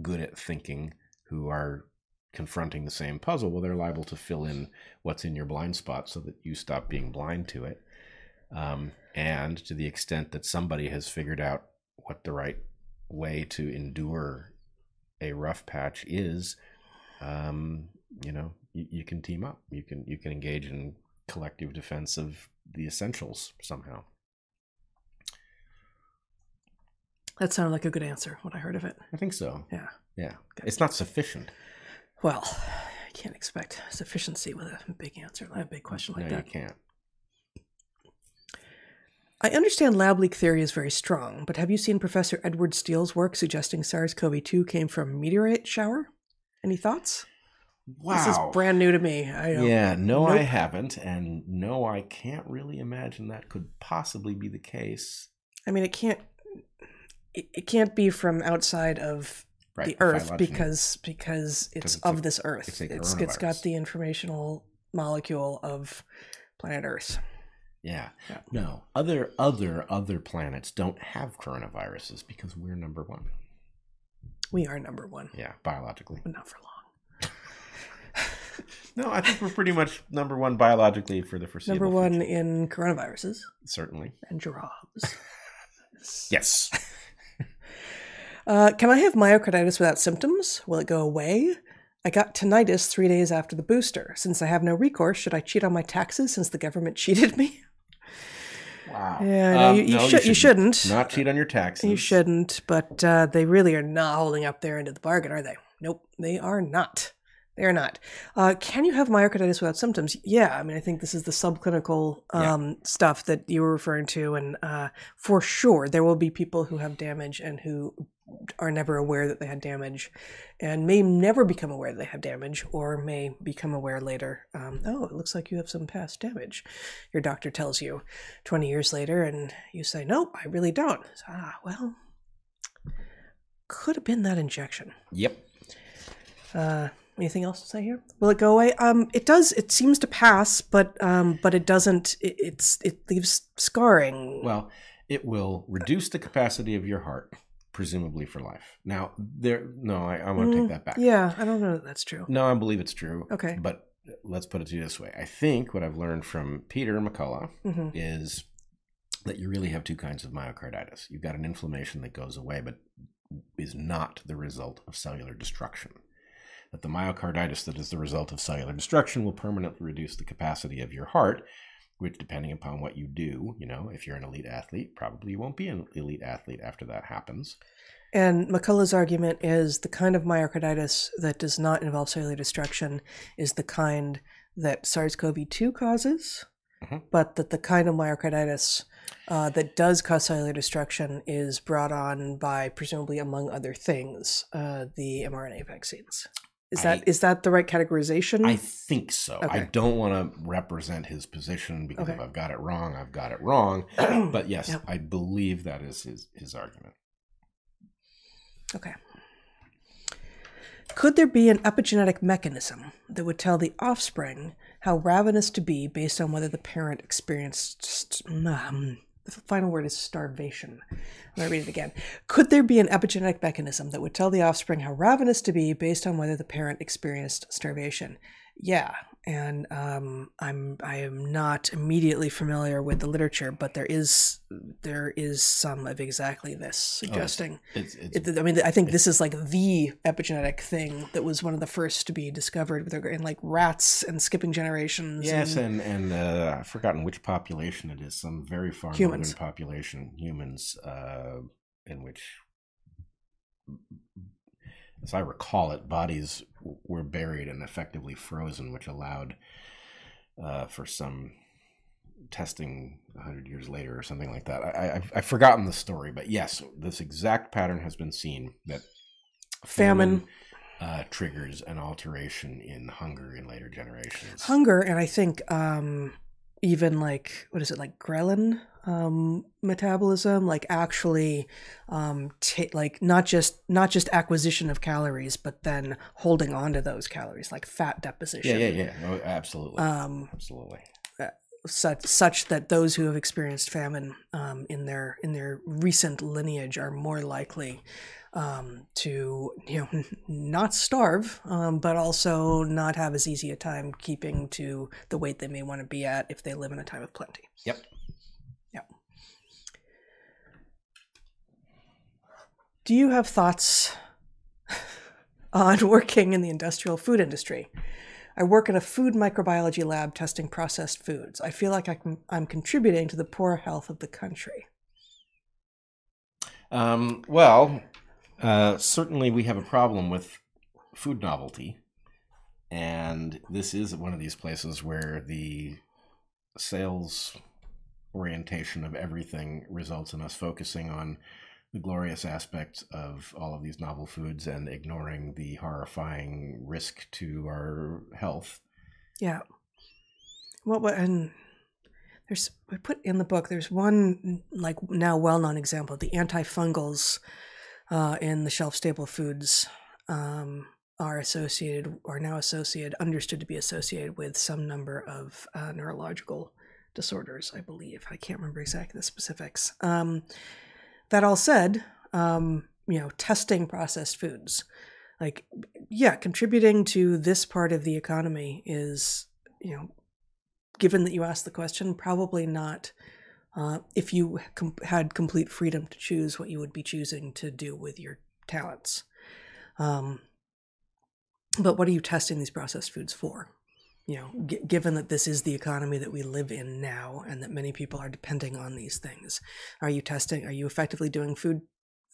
good at thinking, who are confronting the same puzzle. Well, they're liable to fill in what's in your blind spot so that you stop being blind to it. Um, and to the extent that somebody has figured out what the right way to endure a rough patch is, um, you know, you, you can team up. You can you can engage in collective defense of the essentials somehow. That sounded like a good answer when I heard of it. I think so. Yeah. Yeah, Good. it's not sufficient. Well, I can't expect sufficiency with a big answer, a big question like no, that. you can't. I understand lab leak theory is very strong, but have you seen Professor Edward Steele's work suggesting SARS CoV 2 came from a meteorite shower? Any thoughts? Wow. This is brand new to me. I don't, Yeah, no, I haven't, and no, I can't really imagine that could possibly be the case. I mean, it can't. It, it can't be from outside of Right, the Earth because because it's, it's of a- this Earth. it's it's got the informational molecule of planet Earth. Yeah, Yeah. no, other other other planets don't have coronaviruses because we're number one. We are number one, Yeah, biologically. but not for long. *laughs* No, I think we're pretty much number one biologically for the foreseeable Number one future. in coronaviruses certainly. and giraffes. *laughs* Yes. Uh, can I have myocarditis without symptoms? Will it go away? I got tinnitus three days after the booster. Since I have no recourse, should I cheat on my taxes since the government *laughs* cheated me? Wow. Yeah, no, you, you, should, you shouldn't. Not cheat on your taxes. You shouldn't, but uh, they really are not holding up their end of the bargain, are they? Nope, they are not. They are not. Uh, can you have myocarditis without symptoms? Yeah, I mean, I think this is the subclinical um, yeah. stuff that you were referring to, and uh, for sure, there will be people who have damage and who are never aware that they had damage and may never become aware that they have damage or may become aware later um, oh it looks like you have some past damage your doctor tells you 20 years later and you say nope i really don't. Ah well could have been that injection. Yep. Uh, anything else to say here? Will it go away? Um, it does it seems to pass but um, but it doesn't it, it's it leaves scarring. Well it will reduce the capacity of your heart presumably for life. Now, there, no, I, I want to mm, take that back. Yeah, I don't know that that's true. No, I believe it's true. Okay. But let's put it to you this way I think what I've learned from Peter McCullough mm-hmm. is that you really have two kinds of myocarditis. You've got an inflammation that goes away, but is not the result of cellular destruction. That the myocarditis that is the result of cellular destruction will permanently reduce the capacity of your heart, which depending upon what you do, you know, if you're an elite athlete, probably you won't be an elite athlete after that happens. And McCullough's argument is the kind of myocarditis that does not involve cellular destruction is the kind that SARS-CoV-2 causes, mm-hmm. but that the kind of myocarditis uh, that does cause cellular destruction is brought on by presumably, among other things, uh, the mRNA vaccines. Is that I, is that the right categorization? I think so. Okay. I don't want to represent his position because okay. if I've got it wrong, I've got it wrong. *clears throat* but yes. I believe that is his his argument. Okay. Could there be an epigenetic mechanism that would tell the offspring how ravenous to be based on whether the parent experienced *sniffs* um, the final word is starvation. I'm going to read it again. Could there be an epigenetic mechanism that would tell the offspring how ravenous to be based on whether the parent experienced starvation? Yeah, and um, I'm I am not immediately familiar with the literature, but there is there is some of exactly this suggesting. Oh, it's, it's, it, I mean, I think this is like the epigenetic thing that was one of the first to be discovered in like rats and skipping generations. Yes, and and, and uh, I've forgotten which population it is. Some very far humans. northern population, humans, uh, in which as I recall it, bodies were buried and effectively frozen, which allowed uh, for some testing 100 years later or something like that. I, have I've forgotten the story, but yes, this exact pattern has been seen that famine, famine uh, triggers an alteration in hunger in later generations. Hunger, and I think um, even like, what is it, like ghrelin? um, metabolism, like actually, um, t- like not just not just acquisition of calories, but then holding on to those calories, like fat deposition. Yeah, yeah, yeah. Oh, absolutely. Um, absolutely. Uh, such such that those who have experienced famine um, in their in their recent lineage are more likely um, to you know *laughs* not starve, um, but also not have as easy a time keeping to the weight they may want to be at if they live in a time of plenty. Yep. Yep. Do you have thoughts *laughs* on working in the industrial food industry? I work in a food microbiology lab testing processed foods. I feel like I am contributing to the poor health of the country. Um, well, uh, certainly we have a problem with food novelty. And this is one of these places where the sales orientation of everything results in us focusing on the glorious aspects of all of these novel foods and ignoring the horrifying risk to our health. Yeah. Well, and there's I put in the book. There's one like now well-known example. The antifungals uh, in the shelf-stable foods um, are associated, are now associated, understood to be associated with some number of uh, neurological disorders. I believe I can't remember exactly the specifics. Um, that all said, um, you know, testing processed foods, like, yeah, contributing to this part of the economy is, you know, given that you asked the question, probably not uh, if you com- had complete freedom to choose what you would be choosing to do with your talents. Um, but what are you testing these processed foods for? You know, g- given that this is the economy that we live in now and that many people are depending on these things, are you testing, are you effectively doing food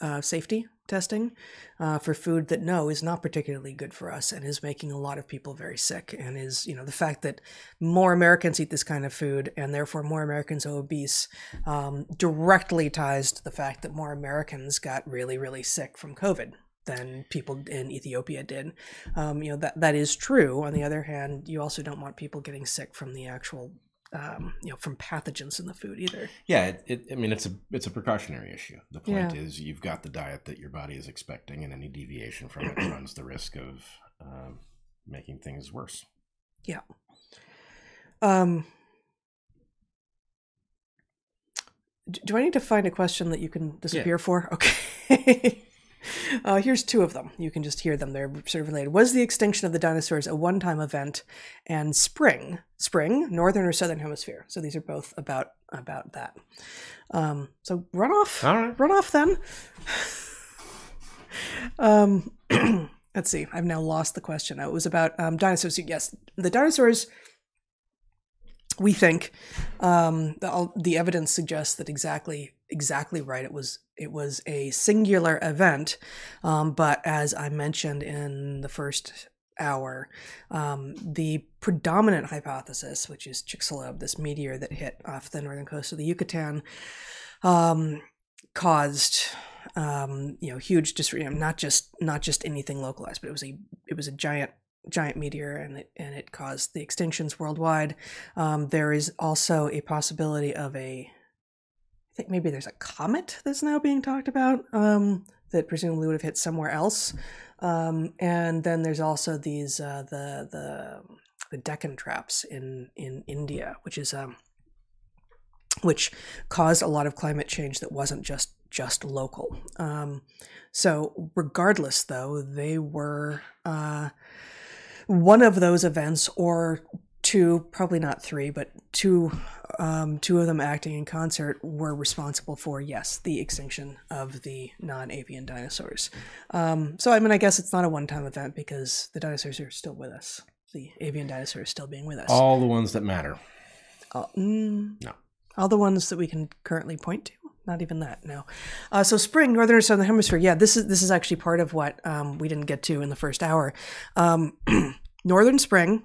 uh, safety testing uh, for food that no is not particularly good for us and is making a lot of people very sick and is you know the fact that more americans eat this kind of food and therefore more americans are obese um, directly ties to the fact that more americans got really really sick from covid than people in ethiopia did. Um, you know that that is true. On the other hand you also don't want people getting sick from the actual um, you know from pathogens in the food either. Yeah, it, it, I mean it's a it's a precautionary issue. The point yeah. is you've got the diet that your body is expecting, and any deviation from it runs the risk of uh, making things worse. Yeah. Um. Do I need to find a question that you can disappear yeah. for? Okay. *laughs* *laughs* Uh, here's two of them. You can just hear them. They're sort of related. Was the extinction of the dinosaurs a one time event? And spring, spring, northern or southern hemisphere. So these are both about about that. Um, so run off. All right. Run off then. *laughs* um, *clears throat* let's see. I've now lost the question. It was about um, dinosaurs. Yes, the dinosaurs we think um, the, the evidence suggests that exactly exactly right. It was it was a singular event, um, but as I mentioned in the first hour, um, the predominant hypothesis, which is Chicxulub, this meteor that hit off the northern coast of the Yucatan, um, caused um, you know huge dis- not just not just anything localized, but it was a it was a giant giant meteor and it and it caused the extinctions worldwide. Um, there is also a possibility of a I think maybe there's a comet that's now being talked about um, that presumably would have hit somewhere else. Um, and then there's also these uh, the the the Deccan traps in in India, which is um, which caused a lot of climate change that wasn't just just local. Um, so regardless, though, they were uh, one of those events or two, probably not three, but two, um, two of them acting in concert were responsible for yes, the extinction of the non-avian dinosaurs. Um, so I mean, I guess it's not a one-time event because the dinosaurs are still with us. The avian dinosaurs still being with us. All the ones that matter. Uh, mm, no. All the ones that we can currently point to. Not even that. No. Uh, so spring, northern and southern hemisphere. Yeah, this is this is actually part of what um, we didn't get to in the first hour. Um, *clears throat* northern spring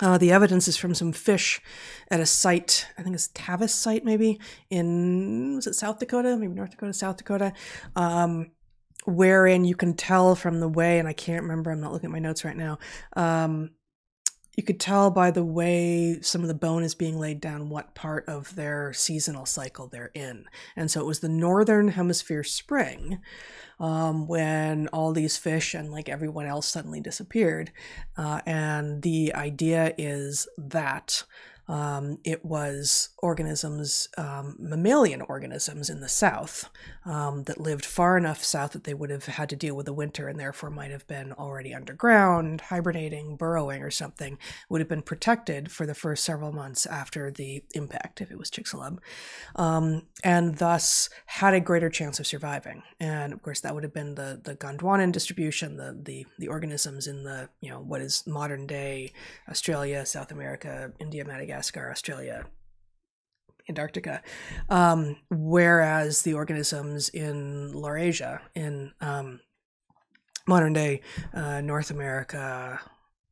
uh, the evidence is from some fish at a site, I think it's Tanis site, maybe in was it South Dakota, maybe North Dakota, South Dakota, um, wherein you can tell from the way, and I can't remember, I'm not looking at my notes right now. You could tell by the way some of the bone is being laid down what part of their seasonal cycle they're in. And so it was the northern hemisphere spring um, when all these fish and like everyone else suddenly disappeared. Uh, and the idea is that um, it was organisms, um, mammalian organisms in the south um, that lived far enough south that they would have had to deal with the winter and therefore might have been already underground, hibernating, burrowing, or something, would have been protected for the first several months after the impact, if it was Chicxulub, um, and thus had a greater chance of surviving. And of course, that would have been the, the Gondwanan distribution, the, the, the organisms in the, you know, what is modern day Australia, South America, India, Madagascar Madagascar, Australia, Antarctica, um, whereas the organisms in Laurasia, in um, modern day uh, North America,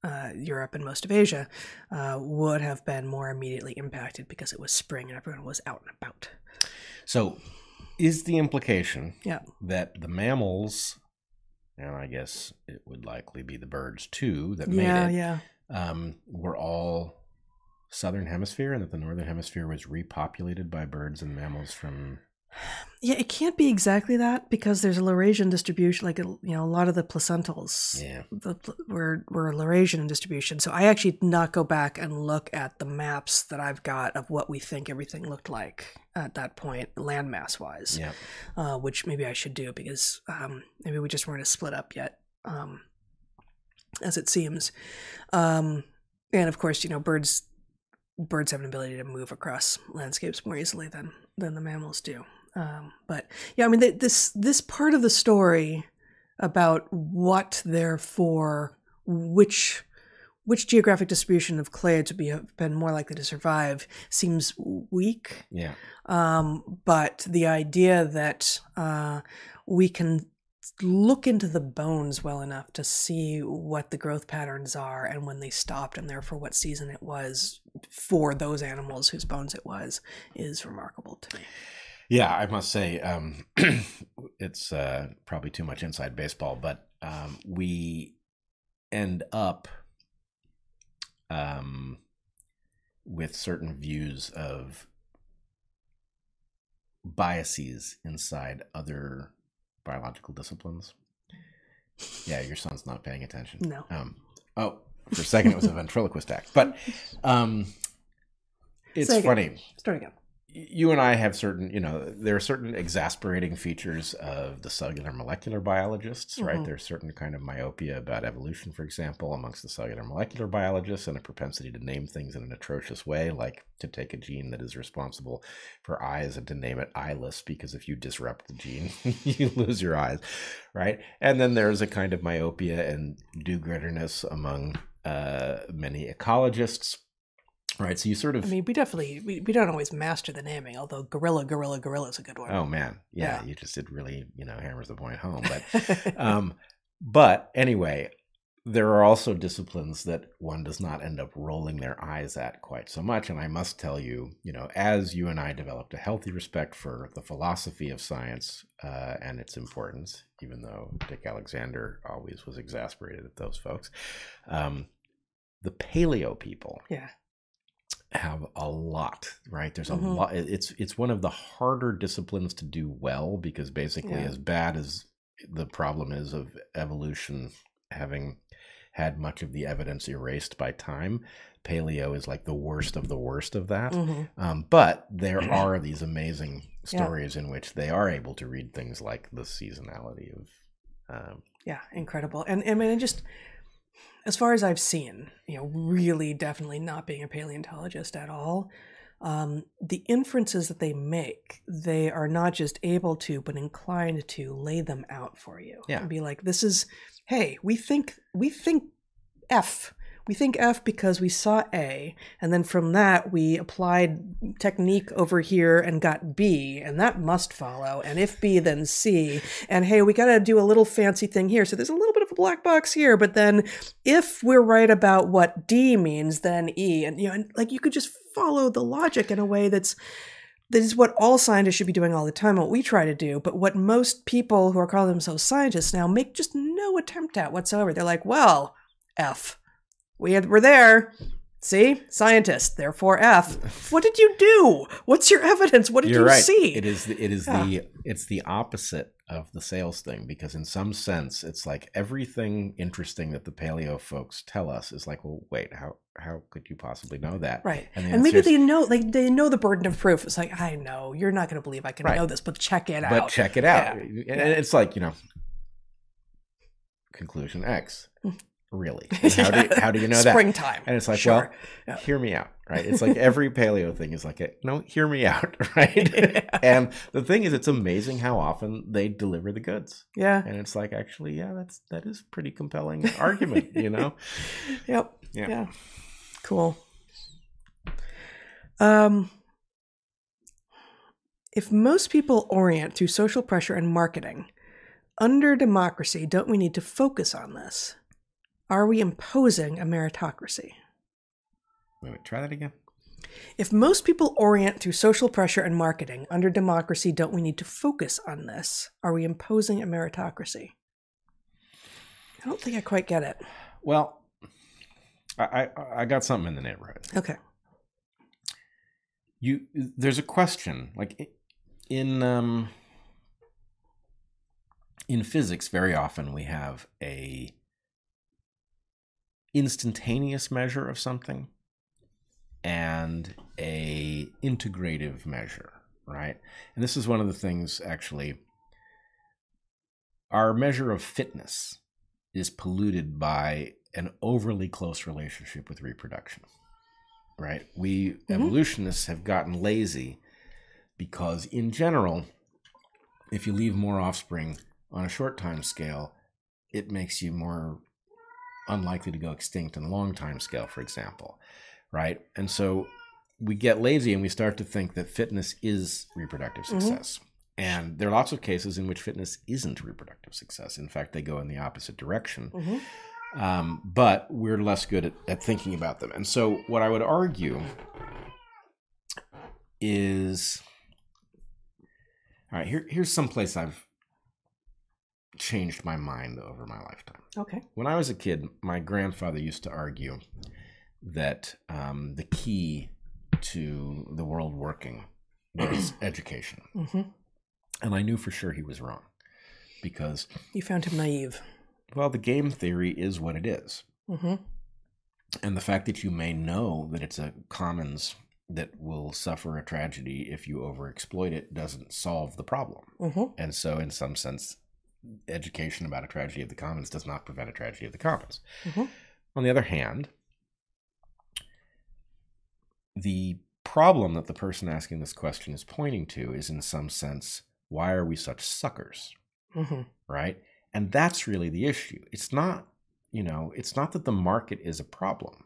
uh, Europe, and most of Asia, uh, would have been more immediately impacted because it was spring and everyone was out and about. So, is the implication yeah. that the mammals, and I guess it would likely be the birds too that made yeah, it, yeah. Um, were all southern hemisphere and that the northern hemisphere was repopulated by birds and mammals from yeah it can't be exactly that because there's a laurasian distribution like you know a lot of the placentals yeah. the, were, were laurasian in distribution. So i actually did not go back and look at the maps that i've got of what we think everything looked like at that point landmass wise yeah. uh, which maybe i should do because um, maybe we just weren't as split up yet um, as it seems. Um, and of course you know birds birds have an ability to move across landscapes more easily than than the mammals do. Um, but yeah, I mean th- this this part of the story about what therefore which which geographic distribution of clades would be have been more likely to survive seems weak. Yeah. Um, but the idea that uh, we can look into the bones well enough to see what the growth patterns are and when they stopped and therefore what season it was for those animals whose bones it was is remarkable to me. Yeah, I must say um, *clears throat* it's uh, probably too much inside baseball, but um, we end up um, with certain views of biases inside other biological disciplines. Yeah, your son's not paying attention. No. Um, oh, for a second it was a ventriloquist act, but um, it's funny Start again. You and I have certain, you know, there are certain exasperating features of the cellular molecular biologists, right? Mhm. There's certain kind of myopia about evolution, for example, amongst the cellular molecular biologists, and a propensity to name things in an atrocious way, like to take a gene that is responsible for eyes and to name it eyeless, because if you disrupt the gene, *laughs* you lose your eyes, right? And then there's a kind of myopia and do-gooderness among uh, many ecologists. Right, so you sort of I mean, we definitely we, we don't always master the naming, although gorilla, gorilla, gorilla is a good one. Oh man, yeah, Yeah. you just did really, you know, hammers the point home. But, *laughs* um, but anyway, there are also disciplines that one does not end up rolling their eyes at quite so much. And I must tell you, you know, as you and I developed a healthy respect for the philosophy of science uh, and its importance, even though Dick Alexander always was exasperated at those folks, um, the paleo people yeah. Have a lot right there's a Mhm. lot it's it's one of the harder disciplines to do well because basically Yeah. as bad as the problem is of evolution having had much of the evidence erased by time paleo is like the worst of the worst of that Mhm. um, but there *clears throat* are these amazing Yeah. stories in which they are able to read things like the seasonality of um, Yeah, incredible. And I mean, just as far as I've seen, you know, really definitely not being a paleontologist at all, um, the inferences that they make, they are not just able to, but inclined to lay them out for you. Yeah. And be like, this is, hey, we think we think F. We think F because we saw A, and then from that we applied technique over here and got B, and that must follow. And if B, then C. And hey, we got to do a little fancy thing here. So there's a little bit a black box here, but then if we're right about what D means, then E. And you know, and like you could just follow the logic in a way that's that is what all scientists should be doing all the time, what we try to do, but what most people who are calling themselves scientists now make just no attempt at whatsoever. They're like, well, F. We had, we're there. See? Scientist, therefore F. What did you do? What's your evidence? What did You're you right. see? It is the, it is Yeah. the it's the opposite of the sales thing because in some sense it's like everything interesting that the paleo folks tell us is like, well, wait, how how could you possibly know that? Right. And And, maybe they know like they know the burden of proof. It's like, I know, you're not gonna believe I can Right. know this, but check it But out. But check it out. Yeah. And it's like, you know, conclusion X. Hmm. Really? *laughs* How do you, how do you know that? Springtime. And it's like, Sure. well, Yeah. hear me out, right? It's like every *laughs* paleo thing is like, a, no, hear me out, *laughs* right? Yeah. and the thing is, it's amazing how often they deliver the goods. Yeah. And it's like, actually, yeah, that's that is pretty compelling argument, you know? Yep. Yeah. Yeah. Cool. Um if most people orient through social pressure and marketing, under democracy, don't we need to focus on this? Are we imposing a meritocracy? Wait, wait, try that again. If most people orient through social pressure and marketing, under democracy, don't we need to focus on this? Are we imposing a meritocracy? I don't think I quite get it. Well, I, I I got something in the neighborhood. Okay. You there's a question like in um in physics very often we have a instantaneous measure of something and a integrative measure right and this is one of the things actually our measure of fitness is polluted by an overly close relationship with reproduction right? We mm-hmm. evolutionists have gotten lazy because, in general, if you leave more offspring on a short time scale, it makes you more unlikely to go extinct in a long time scale, for example, right? And so we get lazy and we start to think that fitness is reproductive success. And there are lots of cases in which fitness isn't reproductive success. In fact, they go in the opposite direction. Mhm. Um, but we're less good at, at thinking about them. And so, what I would argue is all right, here, here's some place I've changed my mind over my lifetime. Okay. When I was a kid, my grandfather used to argue that um, the key to the world working was *clears throat* education. hmm And I knew for sure he was wrong because, You found him naive. well, the game theory is what it is. hmm And the fact that you may know that it's a commons that will suffer a tragedy if you overexploit it doesn't solve the problem. hmm And so, in some sense, education about a tragedy of the commons does not prevent a tragedy of the commons. Mhm. On the other hand, the problem that the person asking this question is pointing to is, in some sense, why are we such suckers? hmm right? And that's really the issue. It's not, you know, it's not that the market is a problem.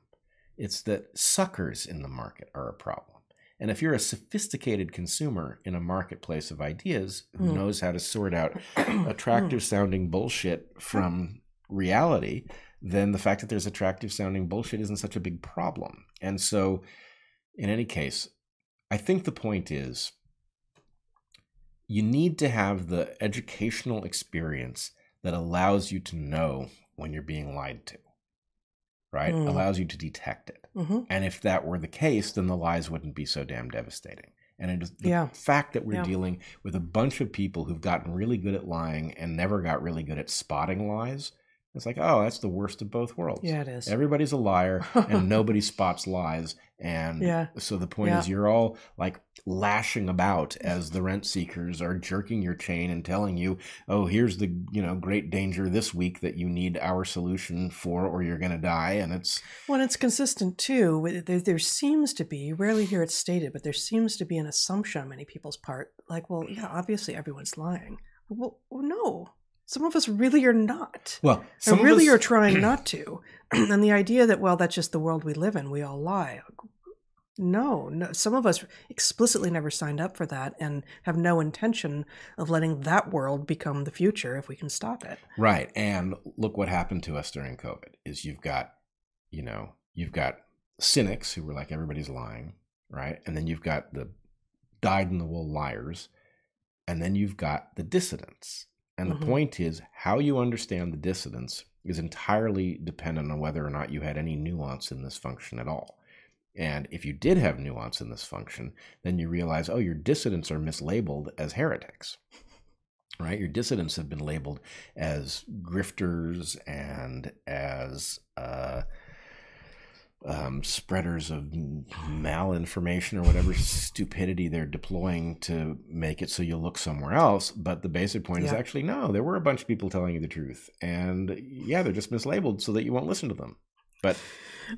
It's that suckers in the market are a problem. And if you're a sophisticated consumer in a marketplace of ideas who Hmm. knows how to sort out *clears throat* attractive sounding bullshit from reality, then the fact that there's attractive sounding bullshit isn't such a big problem. And so, in any case, I think the point is you need to have the educational experience that allows you to know when you're being lied to, right? Mm. Allows you to detect it. Hmm And if that were the case, then the lies wouldn't be so damn devastating. And it is the Yeah. fact that we're Yeah. dealing with a bunch of people who've gotten really good at lying and never got really good at spotting lies. It's like, oh, that's the worst of both worlds. Yeah, it is. Everybody's a liar and *laughs* nobody spots lies. And Yeah. so the point Yeah. is, you're all like lashing about as the rent seekers are jerking your chain and telling you, oh, here's the you know great danger this week that you need our solution for, or you're going to die. And it's Well, it's consistent too. There, there seems to be, you rarely hear it stated, but there seems to be an assumption on many people's part. Like, well, yeah, obviously everyone's lying. Well, no. Some of us really are not. well, some really us, are trying *clears throat* not to. *clears throat* and the idea that, well, that's just the world we live in, we all lie. No, no, some of us explicitly never signed up for that and have no intention of letting that world become the future if we can stop it. right. And look what happened to us during COVID is you've got, you know, you've got cynics who were like everybody's lying, right? And then you've got the dyed in the wool liars, and then you've got the dissidents. And Mhm. the point is, how you understand the dissidents is entirely dependent on whether or not you had any nuance in this function at all. And if you did have nuance in this function, then you realize, oh, your dissidents are mislabeled as heretics. Right? Your dissidents have been labeled as grifters and as uh, um, spreaders of malinformation or whatever stupidity they're deploying to make it so you'll look somewhere else. But the basic point is actually no, there were a bunch of people telling you the truth. And yeah, they're just mislabeled so that you won't listen to them. But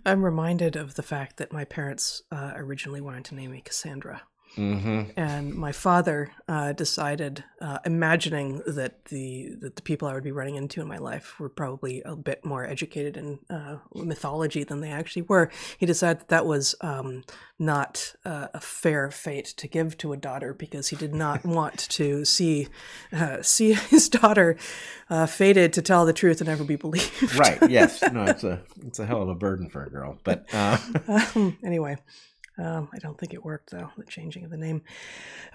I'm reminded of the fact that my parents uh, originally wanted to name me Cassandra. Mhm. and my father uh, decided, uh, imagining that the that the people I would be running into in my life were probably a bit more educated in uh, mythology than they actually were, he decided that that was um, not uh, a fair fate to give to a daughter because he did not *laughs* want to see uh, see *laughs* his daughter uh, fated to tell the truth and never be believed. right, yes. No, *laughs* it's a it's a hell of a burden for a girl. But uh, um, anyway. Um, I don't think it worked though, the changing of the name.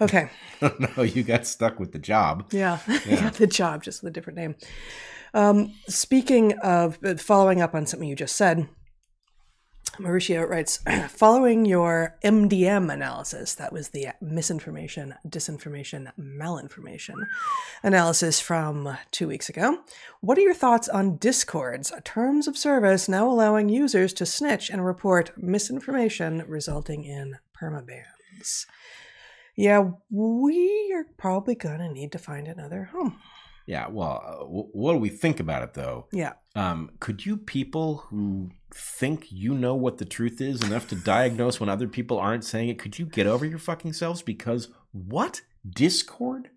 Okay. *laughs* no, you got stuck with the job. Yeah, *laughs* Yeah. got the job, just with a different name. Um, speaking of uh, following up on something you just said, Mauricio writes, *clears throat* following your MDM analysis, that was the misinformation, disinformation, malinformation analysis from two weeks ago. What are your thoughts on Discord's terms of service now allowing users to snitch and report misinformation, resulting in permabans? Yeah, we are probably going to need to find another home. Yeah. Well, uh, w- what do we think about it though? Yeah. Um, could you people who think you know what the truth is enough to diagnose when other people aren't saying it, could you get over your fucking selves? Because what? Discord?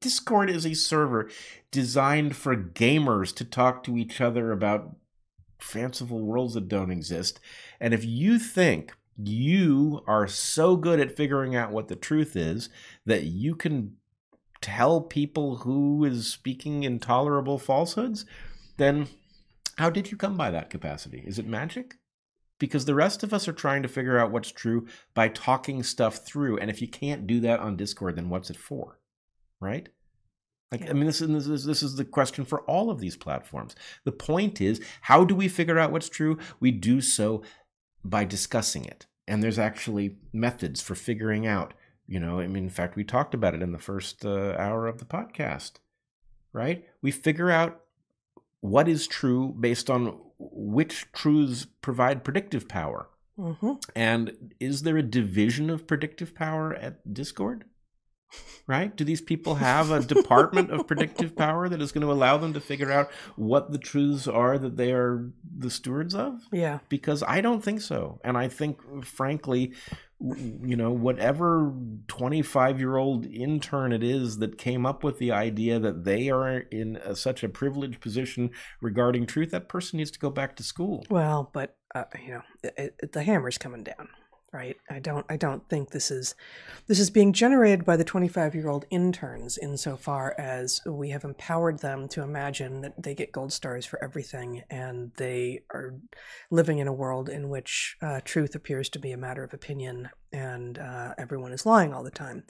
Discord is a server designed for gamers to talk to each other about fanciful worlds that don't exist. And if you think you are so good at figuring out what the truth is that you can tell people who is speaking intolerable falsehoods, then how did you come by that capacity? Is it magic? Because the rest of us are trying to figure out what's true by talking stuff through. And if you can't do that on Discord, then what's it for? Right? Like, Yeah. I mean, this is, this is this is the question for all of these platforms. The point is, how do we figure out what's true? We do so by discussing it, and there's actually methods for figuring out. You know, I mean, in fact, we talked about it in the first uh, hour of the podcast, right? We figure out what is true based on which truths provide predictive power. hmm And is there a division of predictive power at Discord? Right? Do these people have a department of predictive power that is going to allow them to figure out what the truths are that they are the stewards of? Yeah. Because I don't think so. And I think, frankly, you know, whatever 25 year old intern it is that came up with the idea that they are in a, such a privileged position regarding truth, that person needs to go back to school. Well, but uh, you know, it, it, the hammer's coming down, right? I don't, I don't think this is, this is being generated by the 25 year old interns insofar as we have empowered them to imagine that they get gold stars for everything, and they are living in a world in which uh, truth appears to be a matter of opinion, and uh, everyone is lying all the time.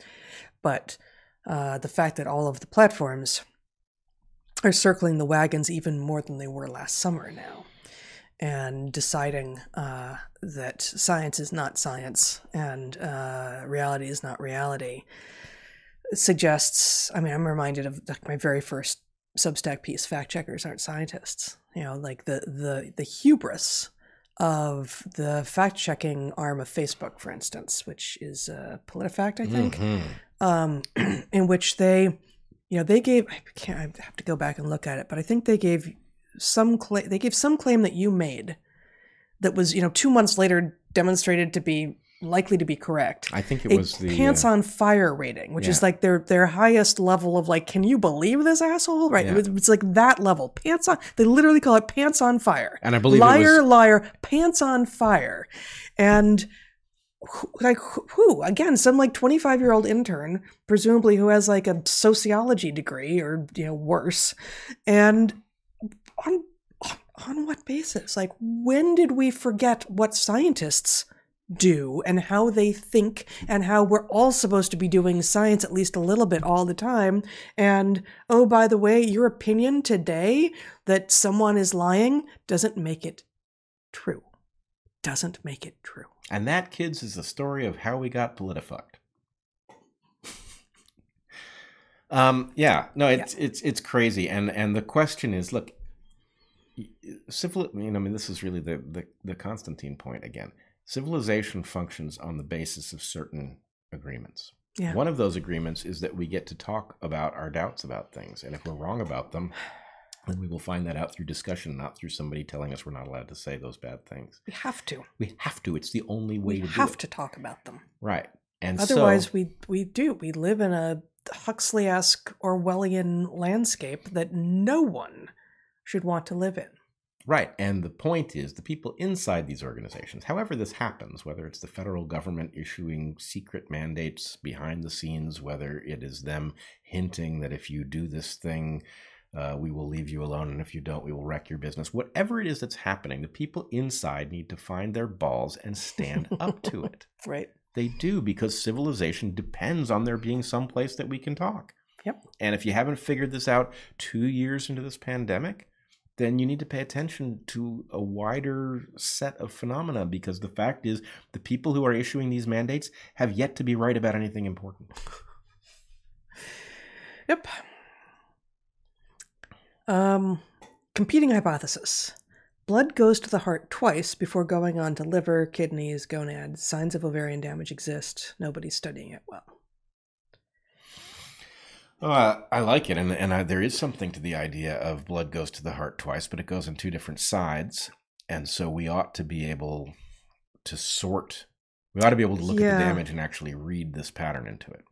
But uh, the fact that all of the platforms are circling the wagons even more than they were last summer now and deciding uh, that science is not science and uh, reality is not reality suggests. I mean, I'm reminded of like my very first Substack piece: "Fact checkers aren't scientists." You know, like the the the hubris of the fact checking arm of Facebook, for instance, which is uh, PolitiFact, I think Mhm. um, *clears throat* in which they, you know, they gave. I can't. I have to go back and look at it, but I think they gave some claim. They gave some claim that you made that was, you know, two months later demonstrated to be likely to be correct. I think it A was the pants uh, on fire rating, which is like their their highest level of like, can you believe this asshole? Right? Yeah. It's, it's like that level. Pants on. They literally call it pants on fire. and I believe liar, it was liar, pants on fire, and who- like who- who again some like 25 year old intern presumably who has like a sociology degree or you know worse and on on what basis? Like when did we forget what scientists do and how they think and how we're all supposed to be doing science at least a little bit all the time? And oh by the way your opinion today that someone is lying doesn't make it true. Doesn't make it true. And that, kids, is the story of how we got politifucked. *laughs* um, yeah, no, it's it's it's crazy, and and the question is, look, civil. I mean, this is really the the the Constantine point again. Civilization functions on the basis of certain agreements. yeah One of those agreements is that we get to talk about our doubts about things, and if we're wrong about them, then we will find that out through discussion, not through somebody telling us we're not allowed to say those bad things. we have to We have to. It's the only way we to have to talk about them Right. And otherwise so, we we do we live in a huxley-esque orwellian landscape that no one should want to live in right. And the point is the people inside these organizations, however this happens, whether it's the federal government issuing secret mandates behind the scenes, whether it is them hinting that if you do this thing, uh, we will leave you alone, and if you don't, we will wreck your business. Whatever it is that's happening, the people inside need to find their balls and stand *laughs* up to it. right They do because civilization depends on there being some place that we can talk. Yep. And if you haven't figured this out two years into this pandemic, then you need to pay attention to a wider set of phenomena because the fact is the people who are issuing these mandates have yet to be right about anything important. *laughs* Yep. Um, competing hypothesis. Blood goes to the heart twice before going on to liver, kidneys, gonads. Signs of ovarian damage exist. Nobody's studying it well. Uh, I like it, and and I, there is something to the idea of blood goes to the heart twice, but it goes on two different sides, and so we ought to be able to sort. We ought to be able to look Yeah. at the damage and actually read this pattern into it.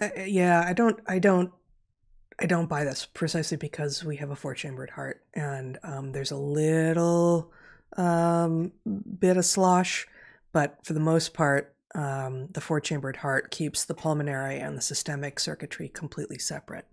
Uh, yeah, I don't, I don't, I don't buy this precisely because we have a four-chambered heart, and um, there's a little um, bit of slosh, but for the most part, um, the four-chambered heart keeps the pulmonary and the systemic circuitry completely separate,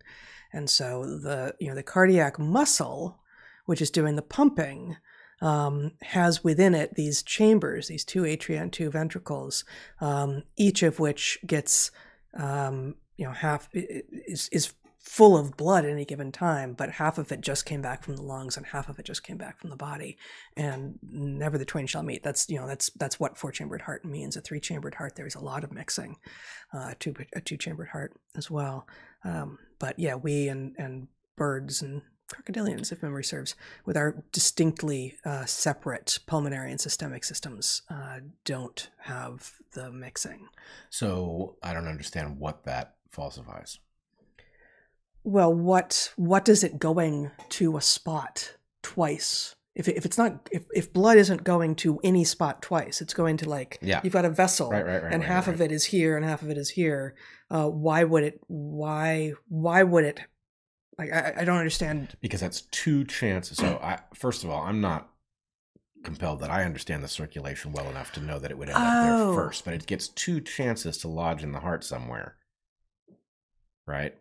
and so the you know the cardiac muscle, which is doing the pumping. Um, has within it these chambers, these two atria and two ventricles, um, each of which gets um, you know, half is is full of blood at any given time, but half of it just came back from the lungs and half of it just came back from the body, and never the twain shall meet. That's you know that's that's what four chambered heart means. A three chambered heart, there's a lot of mixing. Uh, a two a two chambered heart as well. Um, but yeah, we and and birds and crocodilians, if memory serves, with our distinctly uh, separate pulmonary and systemic systems, uh, don't have the mixing. So I don't understand what that falsifies. Well what what is it going to a spot twice if, if it's not if, if blood isn't going to any spot twice it's going to like Yeah. you've got a vessel Right, right, right. and half of it is here and half of it is here uh, why would it why why would it like I, I don't understand because that's two chances. So I first of all, I'm not compelled that I understand the circulation well enough to know that it would end up Oh. there first, but it gets two chances to lodge in the heart somewhere. Right?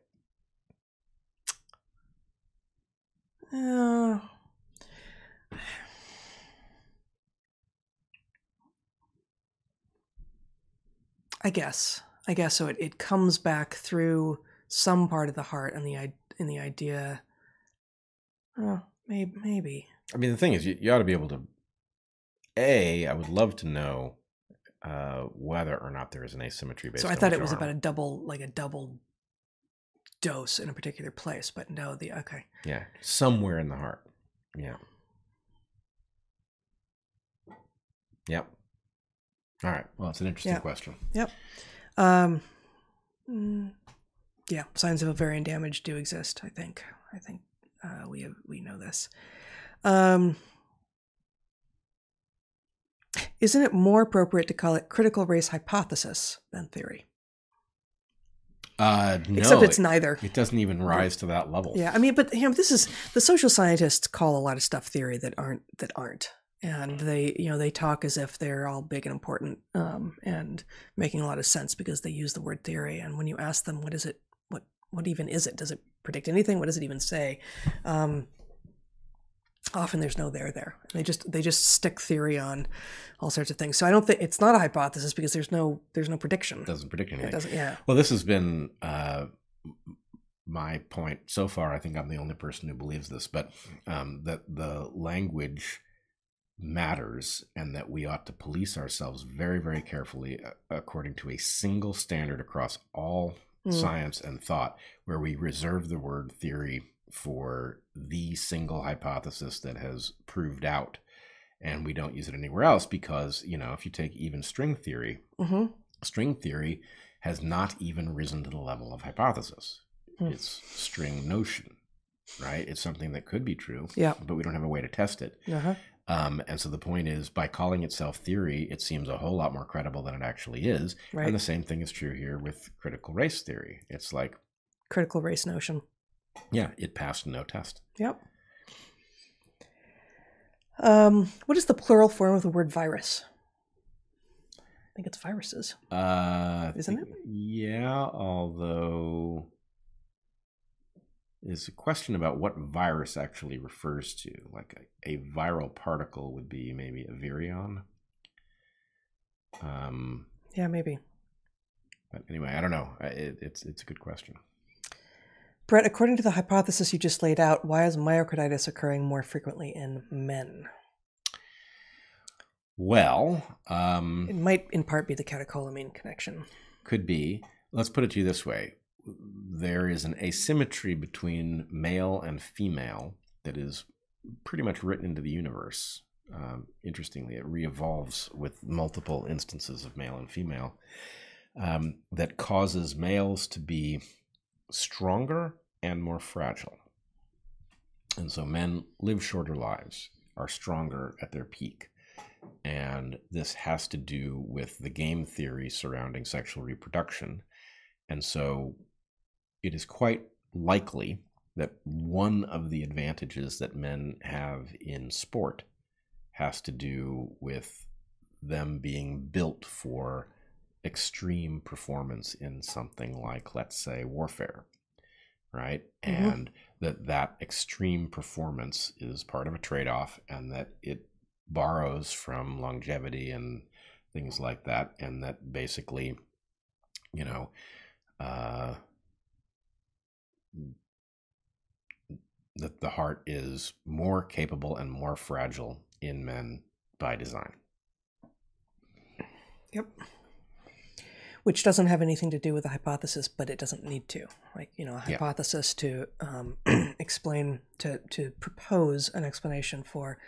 Uh, I guess. I guess so. It, it comes back through some part of the heart, and the i- in the idea. Oh, maybe, maybe. I mean, the thing is, you, you ought to be able to. A, I would love to know uh, whether or not there is an asymmetry based. So I thought it was arm. about a double, like a double dose in a particular place, but no. The okay. yeah, somewhere in the heart. Yeah. Yep. All right. Well, it's an interesting question. Yep. Um, mm, yeah, signs of ovarian damage do exist. I think. I think uh, we have, we know this. Um, isn't it more appropriate to call it critical race hypothesis than theory? Uh, no, Except it's it, neither. it doesn't even rise to that level. Yeah, I mean, but you know, this is the social scientists call a lot of stuff theory that aren't that aren't, and they you know they talk as if they're all big and important um, and making a lot of sense because they use the word theory. And when you ask them, what is it? What what even is it? Does it predict anything? What does it even say? Um, often there's no there there. They just they just stick theory on all sorts of things. So I don't think it's not a hypothesis because there's no there's no prediction. It doesn't predict anything. It doesn't. Yeah. Well, this has been uh, my point so far. I think I'm the only person who believes this, but um, that the language matters and that we ought to police ourselves very, very carefully uh, according to a single standard across all Mm. science and thought, where we reserve the word theory for the single hypothesis that has proved out. And we don't use it anywhere else because, you know, if you take even string theory, hmm string theory has not even risen to the level of hypothesis. Hmm. It's string notion, right? It's something that could be true, Yeah. but we don't have a way to test it. Uh-huh. Um, and so the point is, by calling itself theory, it seems a whole lot more credible than it actually is. Right. And the same thing is true here with critical race theory. It's like, Critical race notion. Yeah, it passed no test. Yep. Um, what is the plural form of the word virus? I think it's viruses. Uh, Isn't think- Yeah, although is a question about what virus actually refers to. Like a, a viral particle would be maybe a virion. Um, Yeah, maybe. but anyway, I don't know. It, it's it's a good question. Bret, according to the hypothesis you just laid out, why is myocarditis occurring more frequently in men? Well, It um, might in part be the catecholamine connection. could be. Let's put it to you this way: there is an asymmetry between male and female that is pretty much written into the universe. Um, interestingly, it re-evolves with multiple instances of male and female um, that causes males to be stronger and more fragile. And so men live shorter lives, are stronger at their peak. And this has to do with the game theory surrounding sexual reproduction. And so it is quite likely that one of the advantages that men have in sport has to do with them being built for extreme performance in something like let's say warfare right mm-hmm. and that that extreme performance is part of a trade-off and that it borrows from longevity and things like that and that basically you know uh that the heart is more capable and more fragile in men by design. Yep. Which doesn't have anything to do with the hypothesis, but it doesn't need to. Like you know, a hypothesis yeah. to um, *clears throat* explain to to propose an explanation for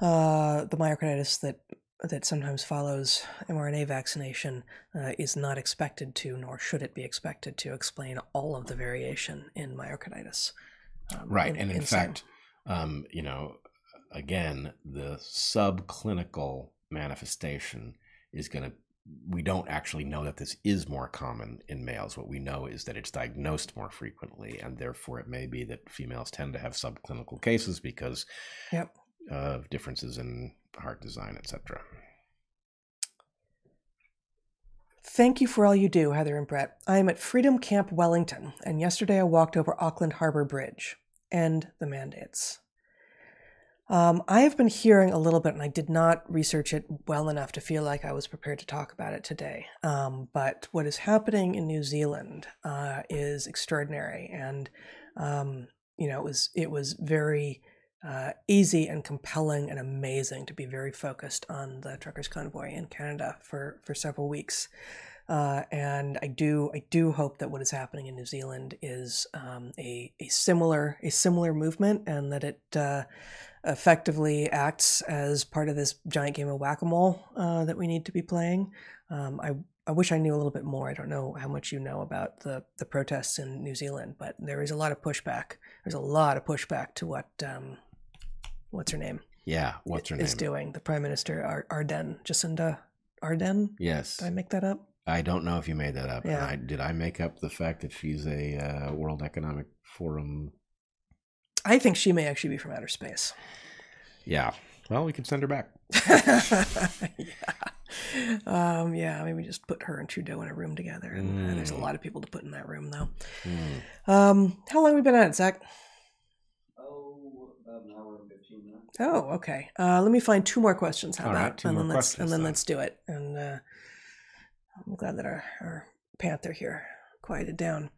uh, the myocarditis that that sometimes follows mRNA vaccination uh, is not expected to, nor should it be expected to, explain all of the variation in myocarditis. Um, right, in, and in, in fact, um, you know, again, the subclinical manifestation is going to. We don't actually know that this is more common in males. What we know is that it's diagnosed more frequently, and therefore it may be that females tend to have subclinical cases because yep. of differences in heart design, etc. Thank you for all you do, Heather and Bret. I am at Freedom Camp Wellington, and yesterday I walked over Auckland Harbor Bridge. End the mandates. Um, I have been hearing a little bit, and I did not research it well enough to feel like I was prepared to talk about it today. Um, but what is happening in New Zealand uh, is extraordinary, and um, you know, it was it was very uh, easy and compelling and amazing to be very focused on the truckers convoy in Canada for for several weeks. Uh, and I do I do hope that what is happening in New Zealand is um, a a similar a similar movement, and that it uh, effectively acts as part of this giant game of whack a mole uh, that we need to be playing. Um, I I wish I knew a little bit more. I don't know how much you know about the the protests in New Zealand, but there is a lot of pushback. There's a lot of pushback to what um, what's her name? Yeah, what's her name? Is doing the Prime Minister Ar- Ardern, Jacinda Ardern. Yes. Did I make that up? I don't know if you made that up. Yeah. I, did I make up the fact that she's a uh, World Economic Forum? I think she may actually be from outer space. Yeah. Well, we could send her back. yeah. *laughs* Um, yeah, maybe just put her and Trudeau in a room together. And, mm. uh, there's a mm. lot of people to put in that room, though. Mm. Um, how long have we been at it, Zach? Oh, about an hour and fifteen minutes. Oh, okay. Uh, let me find two more questions. How All about? Right, and then let's and then, then, let's do it. And uh, I'm glad that our, our panther here quieted down.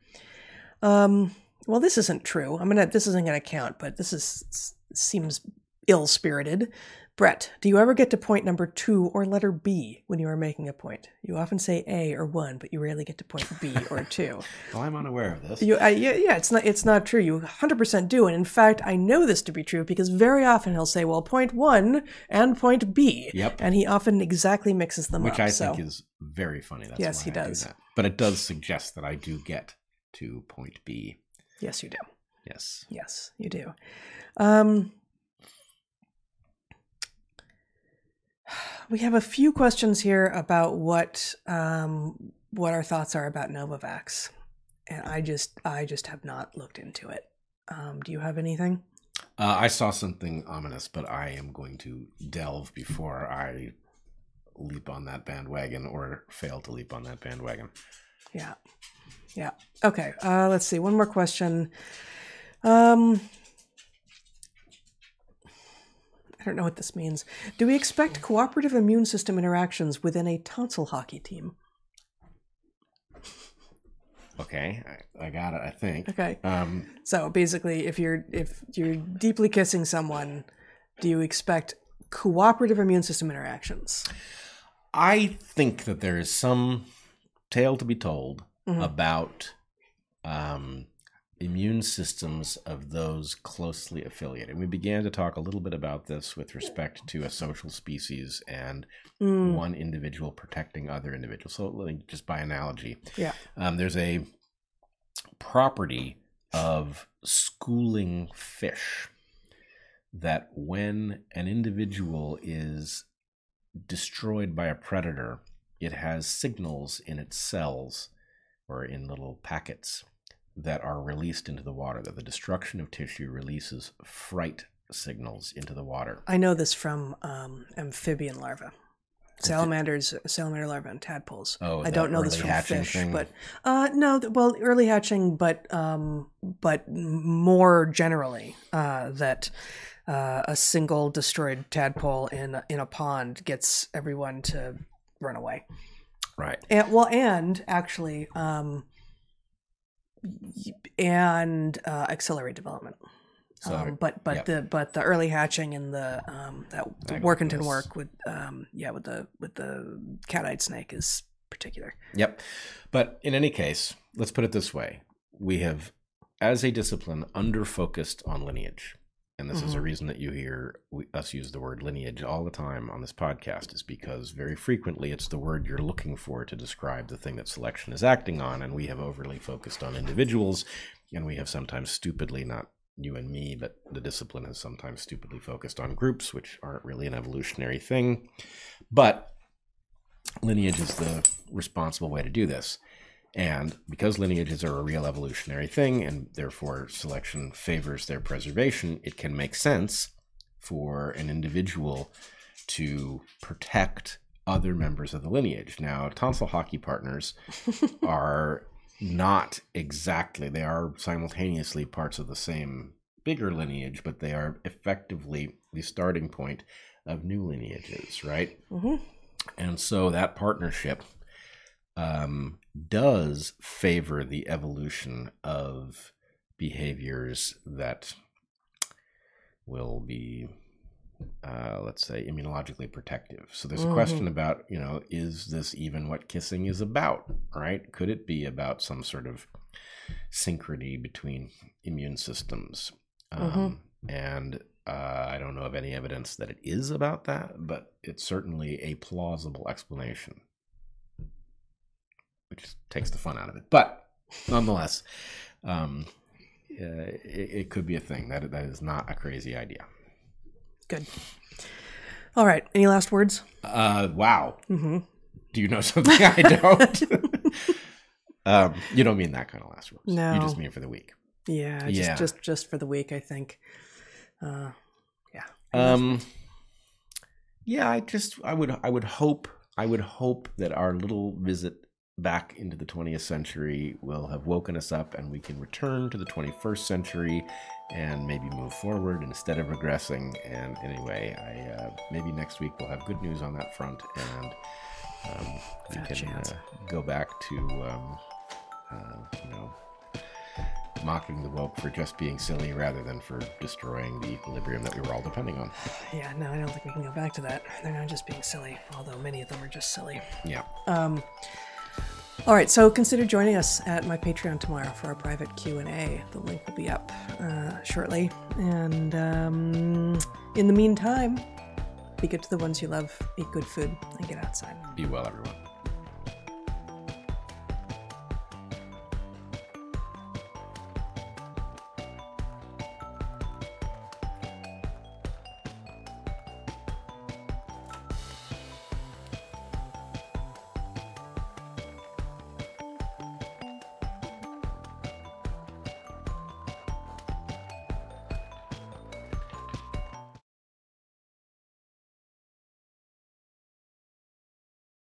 Um, well, this isn't true. I'm gonna. This isn't gonna count, but this is seems ill spirited. Bret, do you ever get to point number two or letter B when you are making a point? You often say A or one, but you rarely get to point B or *laughs* two. well, I'm unaware of this. You, I, yeah, yeah, it's not, it's not true. You 100% do, and in fact, I know this to be true because very often he'll say, "Well, point one and point B," yep, and he often exactly mixes them Which up. Which I so. think is very funny. That's yes, he does. Do but it does suggest that I do get to point B. Yes, you do. Yes. Yes, you do. Um, we have a few questions here about what um, what our thoughts are about Novavax, and I just I just have not looked into it. Um, do you have anything? Uh, I saw something ominous, but I am going to delve before I leap on that bandwagon or fail to leap on that bandwagon. Yeah, yeah. Okay. Uh, let's see. One more question. Um, I don't know what this means. Do we expect cooperative immune system interactions within a tonsil hockey team? Okay, I, I got it. I think. Okay. Um, so basically, if you're if you're deeply kissing someone, do you expect cooperative immune system interactions? I think that there is some tale to be told mm-hmm. about um, immune systems of those closely affiliated. We began to talk a little bit about this with respect to a social species and mm. one individual protecting other individuals. So, just by analogy, yeah, um, there's a property of schooling fish that when an individual is destroyed by a predator, it has signals in its cells or in little packets that are released into the water, that the destruction of tissue releases fright signals into the water. I know this from um, amphibian larvae. Salamanders, salamander larvae, and tadpoles. Oh, I don't know this from fish, thing? but uh, no, well, early hatching, but um, but more generally, uh, that uh, a single destroyed tadpole in in a pond gets everyone to run away. Right. And, well, and actually, um, and uh, accelerate development. So, um, but but yep. the but the early hatching and the um, that the Warkentin work with um, yeah with the with the cat-eyed snake is particular. Yep. But in any case, let's put it this way. We have, as a discipline, under focused on lineage. And this is a Mhm. reason that you hear we, us use the word lineage all the time on this podcast, is because very frequently it's the word you're looking for to describe the thing that selection is acting on. And we have overly focused on individuals, and we have sometimes stupidly, not you and me, but the discipline has sometimes stupidly focused on groups, which aren't really an evolutionary thing. But lineage is the responsible way to do this. And because lineages are a real evolutionary thing, and therefore selection favors their preservation, it can make sense for an individual to protect other members of the lineage. Now, tonsil hockey partners *laughs* are not exactly, they are simultaneously parts of the same bigger lineage, but they are effectively the starting point of new lineages, right? hmm And so that partnership um, does favor the evolution of behaviors that will be, uh, let's say, immunologically protective. So there's a Mhm. question about, you know, is this even what kissing is about, right? Could it be about some sort of synchrony between immune systems? Um, And uh, I don't know of any evidence that it is about that, but it's certainly a plausible explanation, which takes the fun out of it. But nonetheless, um, uh, it, it could be a thing. That that is not a crazy idea. Good. All right. Any last words? Uh, wow. hmm Do you know *laughs* something I don't? *laughs* um, you don't mean that kind of last words. No. You just mean for the week. Yeah. Just Yeah. just just for the week, I think. Uh, yeah. Um, yeah, I just I would I would hope I would hope that our little visit back into the 20th century will have woken us up and we can return to the 21st century and maybe move forward instead of regressing. And anyway, I uh, maybe next week we'll have good news on that front and um, we can uh, go back to um, uh, you know mocking the woke for just being silly rather than for destroying the equilibrium that we were all depending on. Yeah. No, I don't think we can go back to that. They're not just being silly, although many of them are just silly. Yeah. Um, all right, so consider joining us at my Patreon tomorrow for our private Q and A. The link will be up uh, shortly. And um, in the meantime, be good to the ones you love, eat good food, and get outside. Be well, everyone.